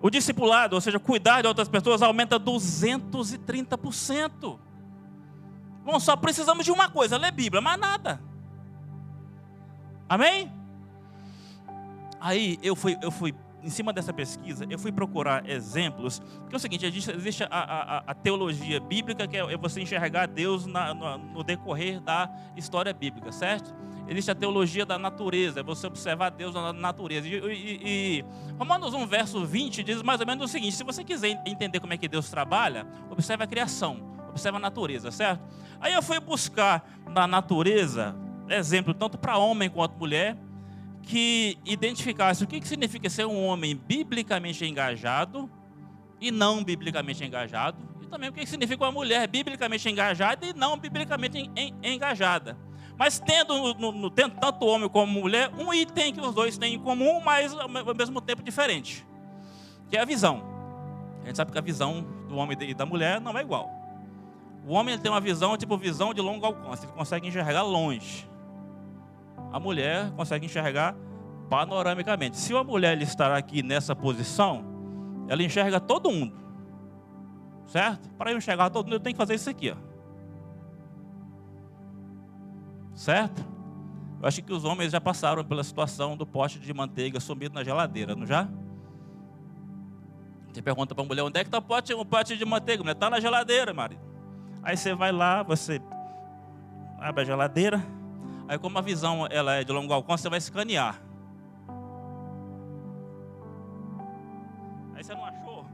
O discipulado, ou seja, cuidar de outras pessoas, aumenta 230%. Bom, só precisamos de uma coisa, ler Bíblia, mais nada. Amém? Aí eu fui, eu fui em cima dessa pesquisa, eu fui procurar exemplos, porque é o seguinte, existe a, a, a teologia bíblica, que é, é você enxergar Deus na, no, no, decorrer da história bíblica, certo? Existe a teologia da natureza, é você observar Deus na natureza. E, e, e Romanos 1, verso 20, diz mais ou menos o seguinte: se você quiser entender como é que Deus trabalha, observe a criação, observe a natureza, certo? Aí eu fui buscar na natureza exemplo tanto para homem quanto mulher, que identificasse o que significa ser um homem biblicamente engajado e não biblicamente engajado, e também o que significa uma mulher biblicamente engajada e não biblicamente engajada. Mas tendo, no, no, tendo tanto homem como mulher, um item que os dois têm em comum, mas ao mesmo tempo diferente, que é a visão. A gente sabe que a visão do homem e da mulher não é igual. O homem tem uma visão, tipo visão de longo alcance, ele consegue enxergar longe a mulher consegue enxergar panoramicamente. Se uma mulher estar aqui nessa posição, ela enxerga todo mundo. Certo? Para eu enxergar todo mundo, eu tenho que fazer isso aqui. Ó. Certo? Eu acho que os homens já passaram pela situação do pote de manteiga sumido na geladeira, não já? Você pergunta para a mulher, onde é que está o pote, o pote de manteiga? Está na geladeira, marido. Aí você vai lá, você abre a geladeira, Aí como a visão ela é de longo alcance, você vai escanear. Aí você não achou?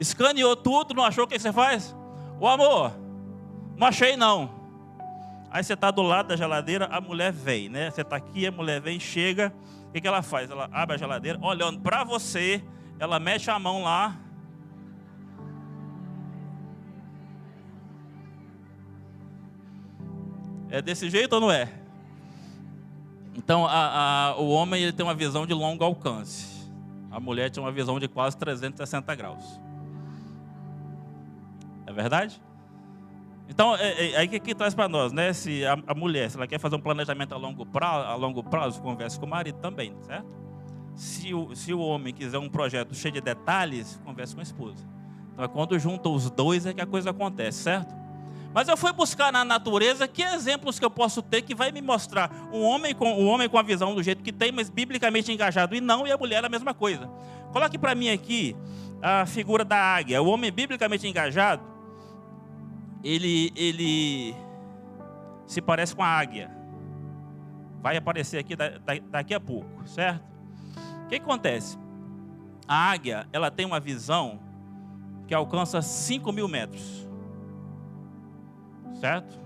Escaneou tudo, não achou o que você faz? O amor, não achei não. Aí você está do lado da geladeira, a mulher vem, né? Você está aqui, a mulher vem, chega. O que, que ela faz? Ela abre a geladeira, olhando para você, ela mexe a mão lá, É desse jeito ou não é? Então, a, a, o homem ele tem uma visão de longo alcance. A mulher tem uma visão de quase 360 graus. É verdade? Então, é, é, aí que, que traz para nós, né? Se a, a, mulher, se ela quer fazer um planejamento a longo prazo, a longo prazo converse com o marido também, certo? Se o, se o homem quiser um projeto cheio de detalhes, converse com a esposa. Então, é quando junta os dois é que a coisa acontece, certo? Mas eu fui buscar na natureza que exemplos que eu posso ter que vai me mostrar um homem com um homem com a visão do jeito que tem, mas biblicamente engajado e não, e a mulher a mesma coisa. Coloque para mim aqui a figura da águia. O homem biblicamente engajado, ele ele se parece com a águia. Vai aparecer aqui daqui a pouco, certo? O que acontece? A águia, ela tem uma visão que alcança 5 mil metros certo?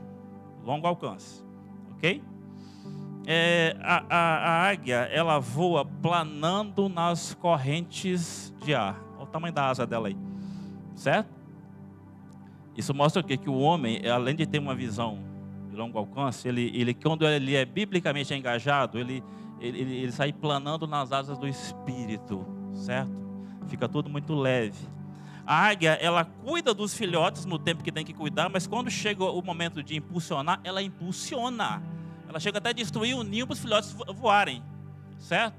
Longo alcance, ok? É, a, a, a, águia, ela voa planando nas correntes de ar. Olha o tamanho da asa dela aí, certo? Isso mostra o quê? Que o homem, além de ter uma visão de longo alcance, ele, ele quando ele é biblicamente engajado, ele, ele, ele, sai planando nas asas do Espírito, certo? Fica tudo muito leve. A águia, ela cuida dos filhotes no tempo que tem que cuidar, mas quando chega o momento de impulsionar, ela impulsiona. Ela chega até a destruir o ninho para os filhotes voarem, certo?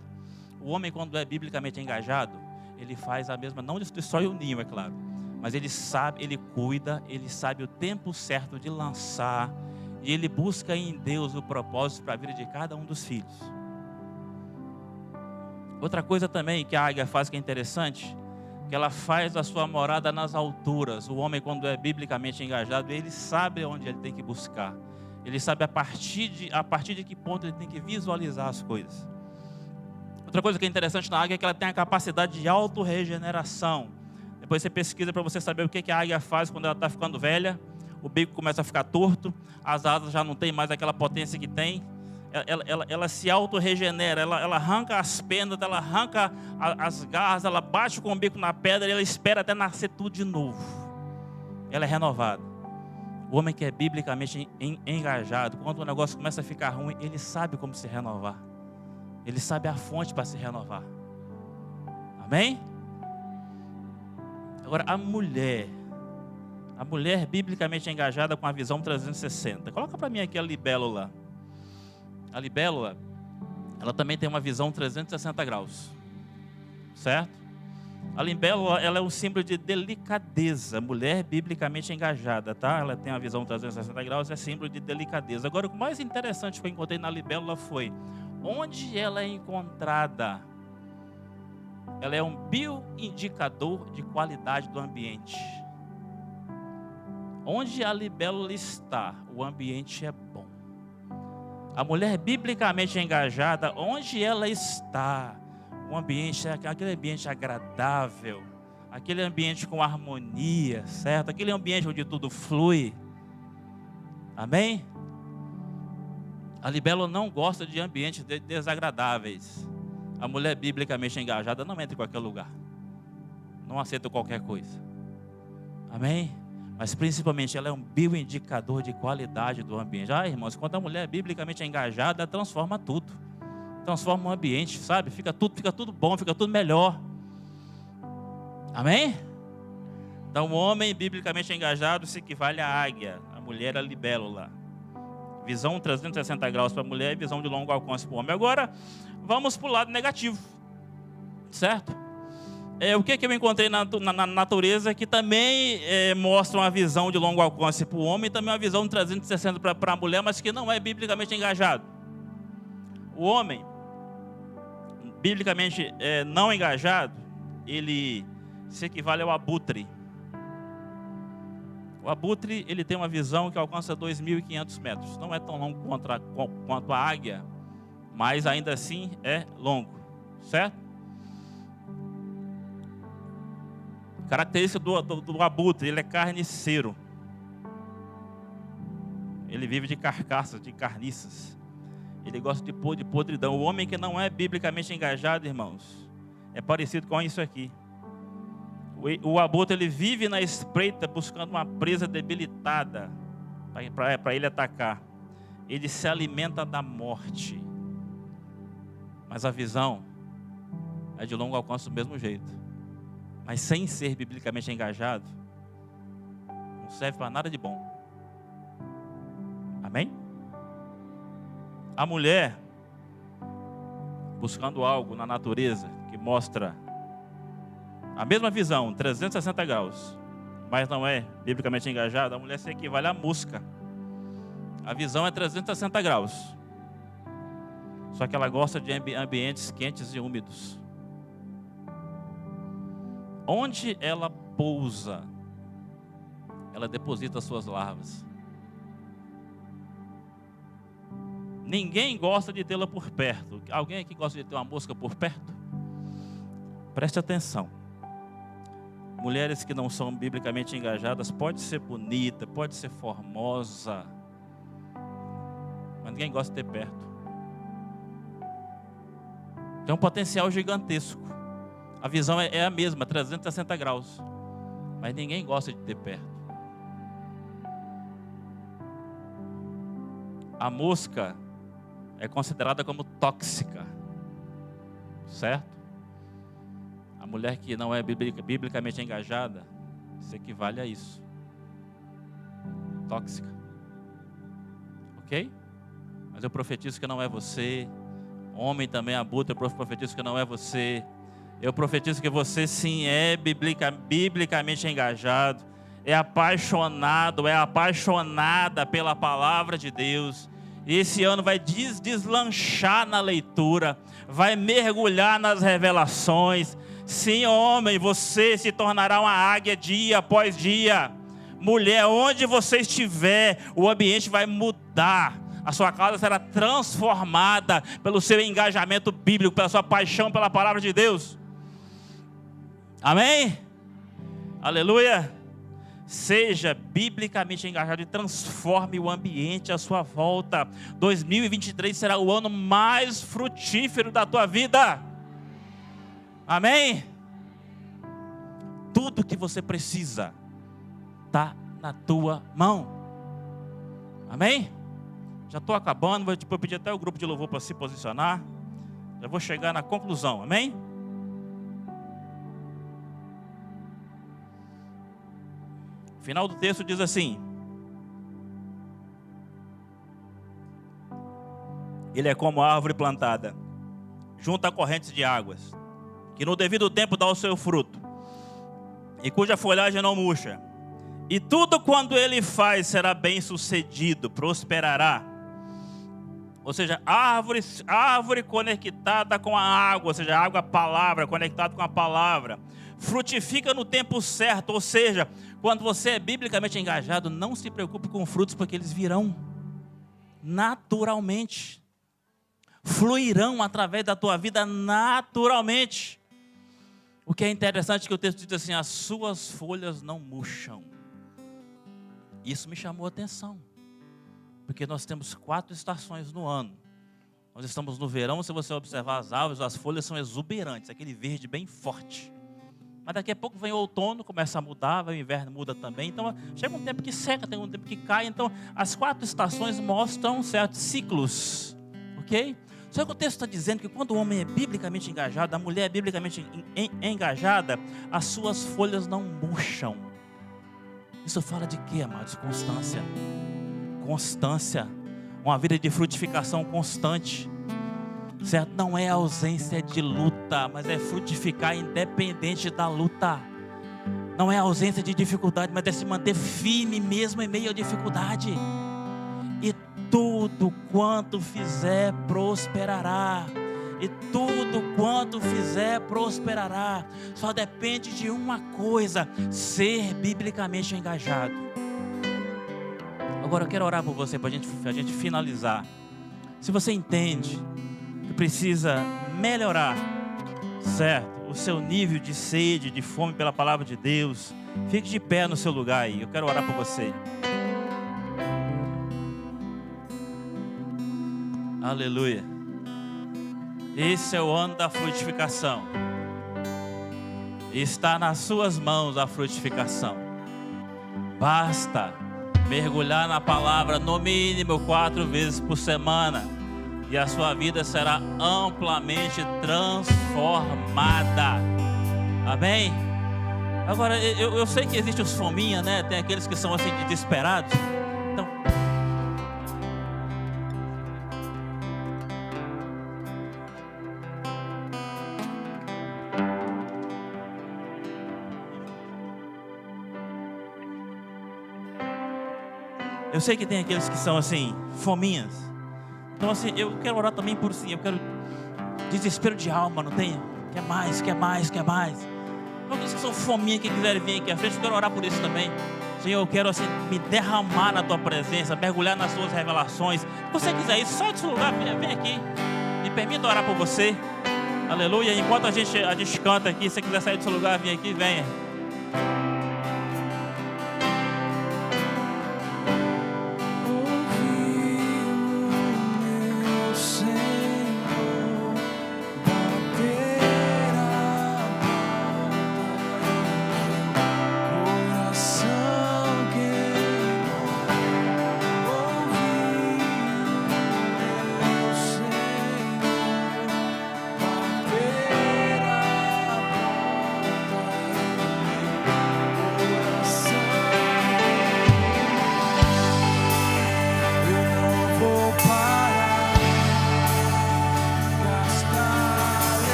O homem, quando é biblicamente engajado, ele faz a mesma, não destrói o ninho, é claro, mas ele sabe, ele cuida, ele sabe o tempo certo de lançar, e ele busca em Deus o propósito para a vida de cada um dos filhos. Outra coisa também que a águia faz que é interessante que ela faz a sua morada nas alturas. O homem, quando é biblicamente engajado, ele sabe onde ele tem que buscar. Ele sabe a partir de, a partir de que ponto ele tem que visualizar as coisas. Outra coisa que é interessante na águia é que ela tem a capacidade de autorregeneração. Depois você pesquisa para você saber o que a águia faz quando ela está ficando velha. O bico começa a ficar torto, as asas já não tem mais aquela potência que tem ela, ela, ela se auto-regenera, ela, ela arranca as penas, ela arranca as garras, ela bate com o bico na pedra e ela espera até nascer tudo de novo. Ela é renovada. O homem que é biblicamente engajado, quando o negócio começa a ficar ruim, ele sabe como se renovar. Ele sabe a fonte para se renovar. Amém? Agora, a mulher, a mulher biblicamente engajada com a visão 360. Coloca para mim aqui a libélula. A libélula, ela também tem uma visão 360 graus. Certo? A libélula, ela é um símbolo de delicadeza, mulher biblicamente engajada, tá? Ela tem uma visão 360 graus, é símbolo de delicadeza. Agora, o mais interessante que eu encontrei na libélula foi onde ela é encontrada. Ela é um bioindicador de qualidade do ambiente. Onde a libélula está, o ambiente é bom. A mulher biblicamente engajada, onde ela está, o ambiente aquele ambiente agradável, aquele ambiente com harmonia, certo? Aquele ambiente onde tudo flui. Amém? A libélula não gosta de ambientes desagradáveis. A mulher biblicamente engajada não entra em qualquer lugar. Não aceita qualquer coisa. Amém? Mas principalmente ela é um bioindicador de qualidade do ambiente. Ah, irmãos, quando a mulher é biblicamente engajada, transforma tudo. Transforma o ambiente, sabe? Fica tudo, fica tudo bom, fica tudo melhor. Amém? Então, o homem biblicamente engajado se equivale à águia, a mulher a libélula. Visão 360 graus para a mulher e visão de longo alcance para o homem. Agora, vamos para o lado negativo, certo? É, o que, que eu encontrei na, na, na natureza que também é, mostra uma visão de longo alcance para o homem e também uma visão de 360 para a mulher, mas que não é biblicamente engajado. O homem, biblicamente é, não engajado, ele se equivale ao abutre. O abutre ele tem uma visão que alcança 2.500 metros. Não é tão longo quanto a águia, mas ainda assim é longo, certo? Característica do, do, do abutre, ele é carniceiro. Ele vive de carcaças, de carniças. Ele gosta de, de podridão. O homem que não é biblicamente engajado, irmãos, é parecido com isso aqui. O, o aborto ele vive na espreita buscando uma presa debilitada para ele atacar. Ele se alimenta da morte. Mas a visão é de longo alcance do mesmo jeito. Mas sem ser biblicamente engajado, não serve para nada de bom. Amém? A mulher buscando algo na natureza que mostra a mesma visão, 360 graus, mas não é biblicamente engajada, a mulher se equivale à mosca. A visão é 360 graus. Só que ela gosta de ambientes quentes e úmidos. Onde ela pousa, ela deposita suas larvas. Ninguém gosta de tê-la por perto. Alguém aqui gosta de ter uma mosca por perto? Preste atenção mulheres que não são biblicamente engajadas, pode ser bonita, pode ser formosa, mas ninguém gosta de ter perto. Tem um potencial gigantesco. A visão é, é a mesma, 360 graus, mas ninguém gosta de ter perto. A mosca é considerada como tóxica, certo? mulher que não é biblicamente engajada se equivale a isso. Tóxica. Ok? Mas eu profetizo que não é você. Homem também abutre, eu profetizo que não é você. Eu profetizo que você sim é biblica, biblicamente engajado, é apaixonado, é apaixonada pela palavra de Deus. E esse ano vai des deslanchar na leitura, vai mergulhar nas revelações, Sim, homem, você se tornará uma águia dia após dia. Mulher, onde você estiver, o ambiente vai mudar. A sua casa será transformada pelo seu engajamento bíblico, pela sua paixão pela palavra de Deus. Amém? Aleluia. Seja biblicamente engajado e transforme o ambiente à sua volta. 2023 será o ano mais frutífero da tua vida. Amém? Tudo que você precisa está na tua mão. Amém? Já estou acabando, vou tipo, pedir até o grupo de louvor para se posicionar. Já vou chegar na conclusão, amém? Final do texto diz assim: Ele é como árvore plantada junto a correntes de águas, que no devido tempo dá o seu fruto, e cuja folhagem não murcha. E tudo quando ele faz será bem sucedido, prosperará. Ou seja, árvore, árvore conectada com a água, ou seja, água, palavra, conectado com a palavra. Frutifica no tempo certo, ou seja, quando você é biblicamente engajado, não se preocupe com frutos, porque eles virão naturalmente fluirão através da tua vida naturalmente. O que é interessante é que o texto diz assim: as suas folhas não murcham. Isso me chamou a atenção, porque nós temos quatro estações no ano. Nós estamos no verão, se você observar as árvores, as folhas são exuberantes, aquele verde bem forte. Mas daqui a pouco vem o outono, começa a mudar, vem o inverno muda também. Então chega um tempo que seca, tem um tempo que cai. Então as quatro estações mostram certos ciclos, ok? Só que o texto está dizendo que quando o homem é biblicamente engajado, a mulher é biblicamente engajada, as suas folhas não murcham. Isso fala de quê, amados? Constância. Constância. Uma vida de frutificação constante. Certo? Não é ausência de luta, mas é frutificar independente da luta. Não é ausência de dificuldade, mas é se manter firme mesmo em meio à dificuldade. E tudo quanto fizer prosperará. E tudo quanto fizer prosperará. Só depende de uma coisa: ser biblicamente engajado. Agora eu quero orar por você para gente, a gente finalizar. Se você entende que precisa melhorar, certo? O seu nível de sede, de fome pela palavra de Deus, fique de pé no seu lugar aí. Eu quero orar por você. Aleluia. Esse é o ano da frutificação. Está nas suas mãos a frutificação. Basta mergulhar na palavra no mínimo quatro vezes por semana e a sua vida será amplamente transformada. Amém? Agora, eu, eu sei que existe os fominha, né? Tem aqueles que são assim desesperados. Eu sei que tem aqueles que são assim, fominhas. Então assim, eu quero orar também por si, eu quero desespero de alma, não tem? Quer mais, quer mais, quer mais. Então aqueles que são fominhas que quiserem vir aqui à frente, eu quero orar por isso também. Senhor, eu quero assim me derramar na tua presença, mergulhar nas tuas revelações. Se você quiser isso, sai desse lugar, vem, aqui. Me permita orar por você. Aleluia. Enquanto a gente, a gente canta aqui, se você quiser sair desse lugar, vem aqui, venha.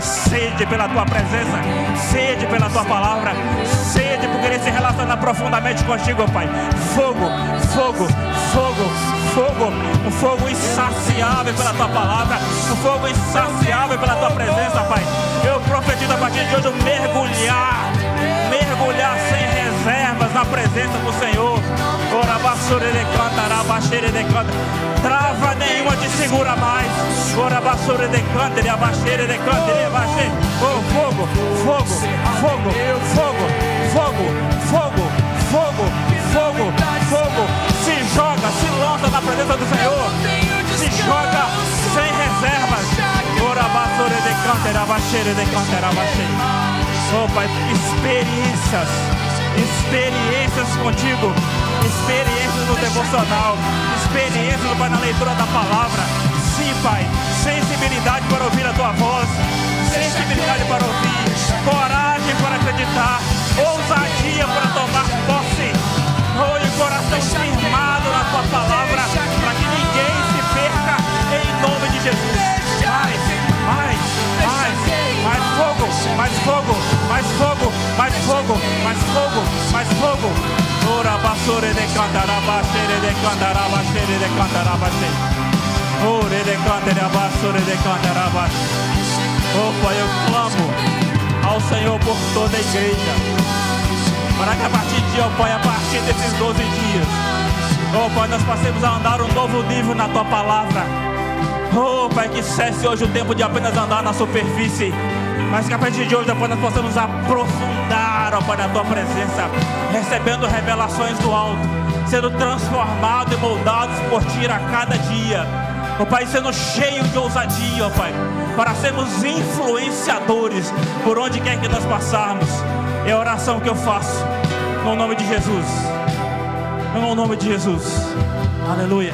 Sede pela tua presença, sede pela tua palavra, sede por querer se relacionar profundamente contigo, Pai. Fogo, fogo, fogo, fogo, um fogo insaciável pela tua palavra, um fogo insaciável pela tua presença, Pai. Eu profetizo a partir de hoje mergulhar, mergulhar sem reservas na presença do Senhor. Ora, basura de canta, arabaxeira de canta. Trava nenhuma te segura mais. Ora, basura de canta, ele abaixeira de canta, ele abaixeira. Oh, fogo, fogo, fogo, fogo, fogo, fogo, fogo, fogo, fogo. Se joga, se lança na presença do Senhor. Se joga sem reservas. Ora, basura de canta, arabaxeira de canta, arabaxeira. Oh, Pai, experiências, experiências contigo, experiências no devocional, experiências, Pai, na leitura da palavra. Sim, Pai, sensibilidade para ouvir a tua voz, sensibilidade para ouvir, coragem para acreditar, ousadia para tomar posse, oh, e coração firmado na tua palavra, para que ninguém se perca em nome de Jesus. Fogo, mais fogo, mais fogo, mais fogo, mais fogo, mais fogo. Ora basore de cantaraba, xere de cantaraba, xere de cantaraba, xere. Ore de cantaraba, de. Oh Pai, eu clamo ao Senhor por toda a igreja. Para que a partir de ó Pai, a partir desses 12 dias, oh Pai, nós passemos a andar um novo nível na Tua palavra. Oh Pai, que cesse hoje o tempo de apenas andar na superfície mas que a partir de hoje depois nós possamos aprofundar, ó Pai, na Tua presença, recebendo revelações do alto, sendo transformados e moldados por Ti a cada dia, ó Pai, sendo cheio de ousadia, ó Pai, para sermos influenciadores por onde quer que nós passarmos. É a oração que eu faço, no nome de Jesus, no nome de Jesus, aleluia.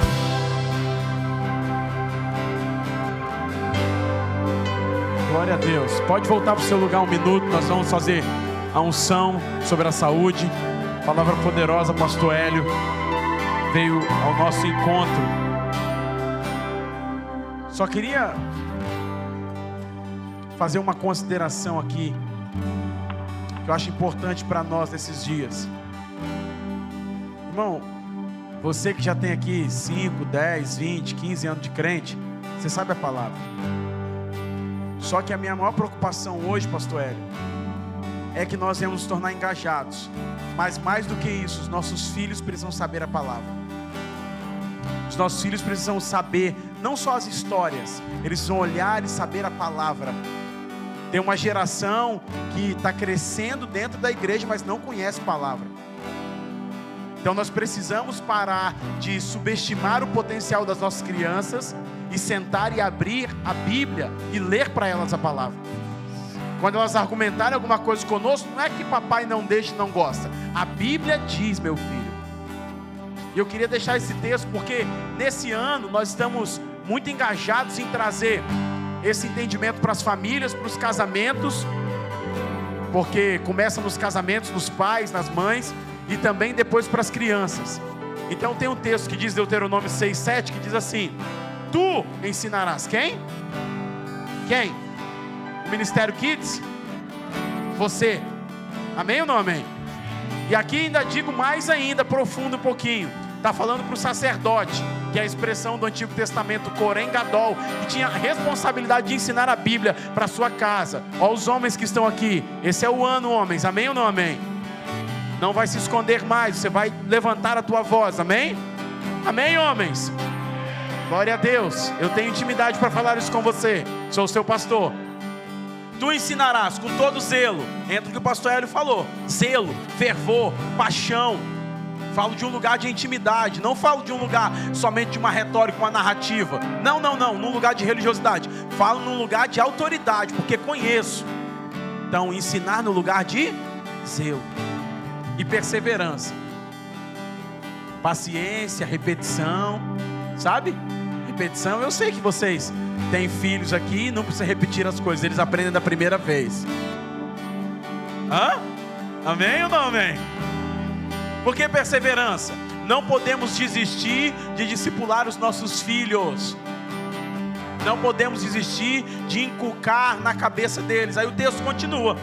Glória a Deus. Pode voltar para o seu lugar um minuto. Nós vamos fazer a unção sobre a saúde. Palavra poderosa, Pastor Hélio veio ao nosso encontro. Só queria fazer uma consideração aqui que eu acho importante para nós nesses dias. Irmão, você que já tem aqui 5, 10, 20, 15 anos de crente, você sabe a palavra. Só que a minha maior preocupação hoje, pastor Hélio, é que nós vamos nos tornar engajados. Mas mais do que isso, os nossos filhos precisam saber a palavra. Os nossos filhos precisam saber não só as histórias, eles precisam olhar e saber a palavra. Tem uma geração que está crescendo dentro da igreja, mas não conhece palavra. Então nós precisamos parar de subestimar o potencial das nossas crianças e sentar e abrir a Bíblia e ler para elas a palavra. Quando elas argumentarem alguma coisa conosco, não é que papai não deixa e não gosta. A Bíblia diz, meu filho. E eu queria deixar esse texto porque nesse ano nós estamos muito engajados em trazer esse entendimento para as famílias, para os casamentos, porque começa nos casamentos dos pais, nas mães e também depois para as crianças. Então tem um texto que diz Deuteronômio 6:7 que diz assim: Tu ensinarás quem? Quem? O Ministério Kids? Você. Amém ou não amém? E aqui ainda digo mais ainda, profundo um pouquinho. Está falando para o sacerdote, que é a expressão do Antigo Testamento, Corém Gadol, que tinha a responsabilidade de ensinar a Bíblia para sua casa. Ó, os homens que estão aqui, esse é o ano, homens, amém ou não amém? Não vai se esconder mais, você vai levantar a tua voz, amém? Amém, homens? Glória a Deus, eu tenho intimidade para falar isso com você, sou o seu pastor. Tu ensinarás com todo zelo, entra o que o pastor Hélio falou: zelo, fervor, paixão. Falo de um lugar de intimidade, não falo de um lugar somente de uma retórica, uma narrativa. Não, não, não, num lugar de religiosidade. Falo num lugar de autoridade, porque conheço. Então, ensinar no lugar de zelo e perseverança. Paciência, repetição, sabe? Repetição, eu sei que vocês têm filhos aqui, não precisa repetir as coisas, eles aprendem da primeira vez. Hã? Amém ou não amém? Por que perseverança? Não podemos desistir de discipular os nossos filhos. Não podemos desistir de inculcar na cabeça deles. Aí o texto continua.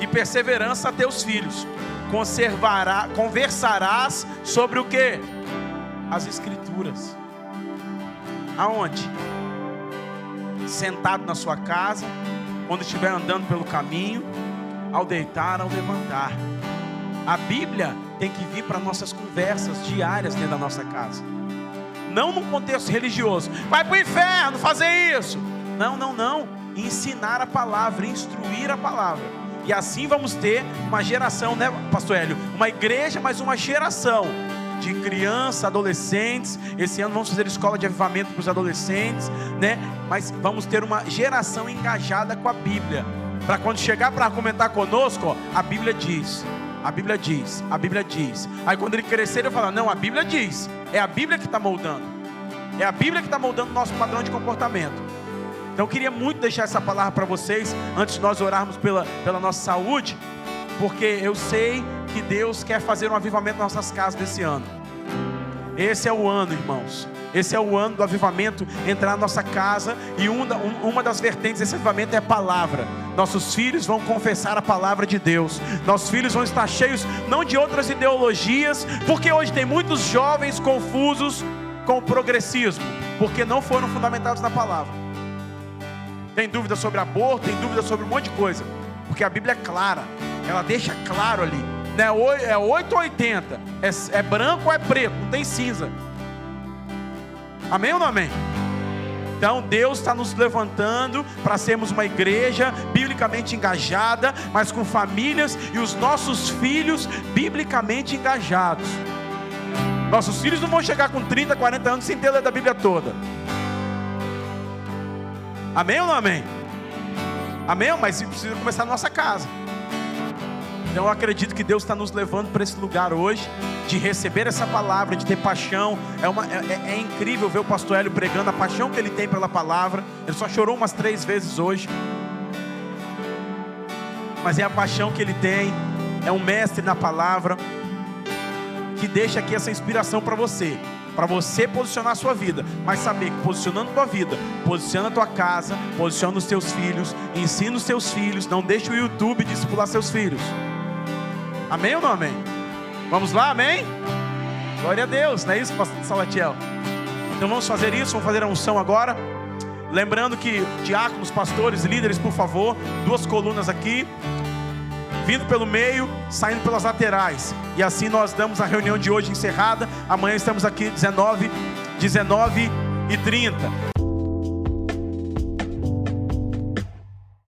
E perseverança a teus filhos. Conservará, conversarás sobre o que? As escrituras. Aonde? Sentado na sua casa, quando estiver andando pelo caminho, ao deitar, ao levantar. A Bíblia tem que vir para nossas conversas diárias dentro da nossa casa. Não num contexto religioso. Vai para o inferno fazer isso. Não, não, não. Ensinar a palavra, instruir a palavra. E assim vamos ter uma geração, né, Pastor Hélio? Uma igreja, mas uma geração de crianças, adolescentes. Esse ano vamos fazer escola de avivamento para os adolescentes, né? Mas vamos ter uma geração engajada com a Bíblia. Para quando chegar para argumentar conosco, ó, a Bíblia diz. A Bíblia diz, a Bíblia diz. Aí quando ele crescer, ele fala: Não, a Bíblia diz. É a Bíblia que está moldando. É a Bíblia que está moldando o nosso padrão de comportamento. Então eu queria muito deixar essa palavra para vocês, antes de nós orarmos pela, pela nossa saúde, porque eu sei que Deus quer fazer um avivamento nas nossas casas desse ano. Esse é o ano, irmãos. Esse é o ano do avivamento entrar na nossa casa e uma das vertentes desse avivamento é a palavra. Nossos filhos vão confessar a palavra de Deus. Nossos filhos vão estar cheios não de outras ideologias, porque hoje tem muitos jovens confusos com o progressismo, porque não foram fundamentados na palavra. Tem dúvida sobre aborto, tem dúvida sobre um monte de coisa, porque a Bíblia é clara, ela deixa claro ali. É 8 ou 80, é, é branco ou é preto, não tem cinza. Amém ou não amém? Então Deus está nos levantando para sermos uma igreja biblicamente engajada, mas com famílias e os nossos filhos biblicamente engajados. Nossos filhos não vão chegar com 30, 40 anos sem ter ler da Bíblia toda. Amém ou não amém? Amém? Mas precisa começar na nossa casa. Então eu acredito que Deus está nos levando para esse lugar hoje, de receber essa palavra, de ter paixão. É, uma, é, é, é incrível ver o pastor Hélio pregando a paixão que ele tem pela palavra. Ele só chorou umas três vezes hoje. Mas é a paixão que ele tem, é um mestre na palavra, que deixa aqui essa inspiração para você para você posicionar a sua vida, mas saber que posicionando a tua vida, posiciona a tua casa, posiciona os teus filhos, ensina os teus filhos, não deixe o YouTube discipular seus filhos. Amém ou não amém? Vamos lá, amém? Glória a Deus, não é isso, pastor Salatiel? Então vamos fazer isso, vamos fazer a unção agora. Lembrando que diáconos, pastores, líderes, por favor, duas colunas aqui, vindo pelo meio, saindo pelas laterais. E assim nós damos a reunião de hoje encerrada. Amanhã estamos aqui 19, 19 e 30.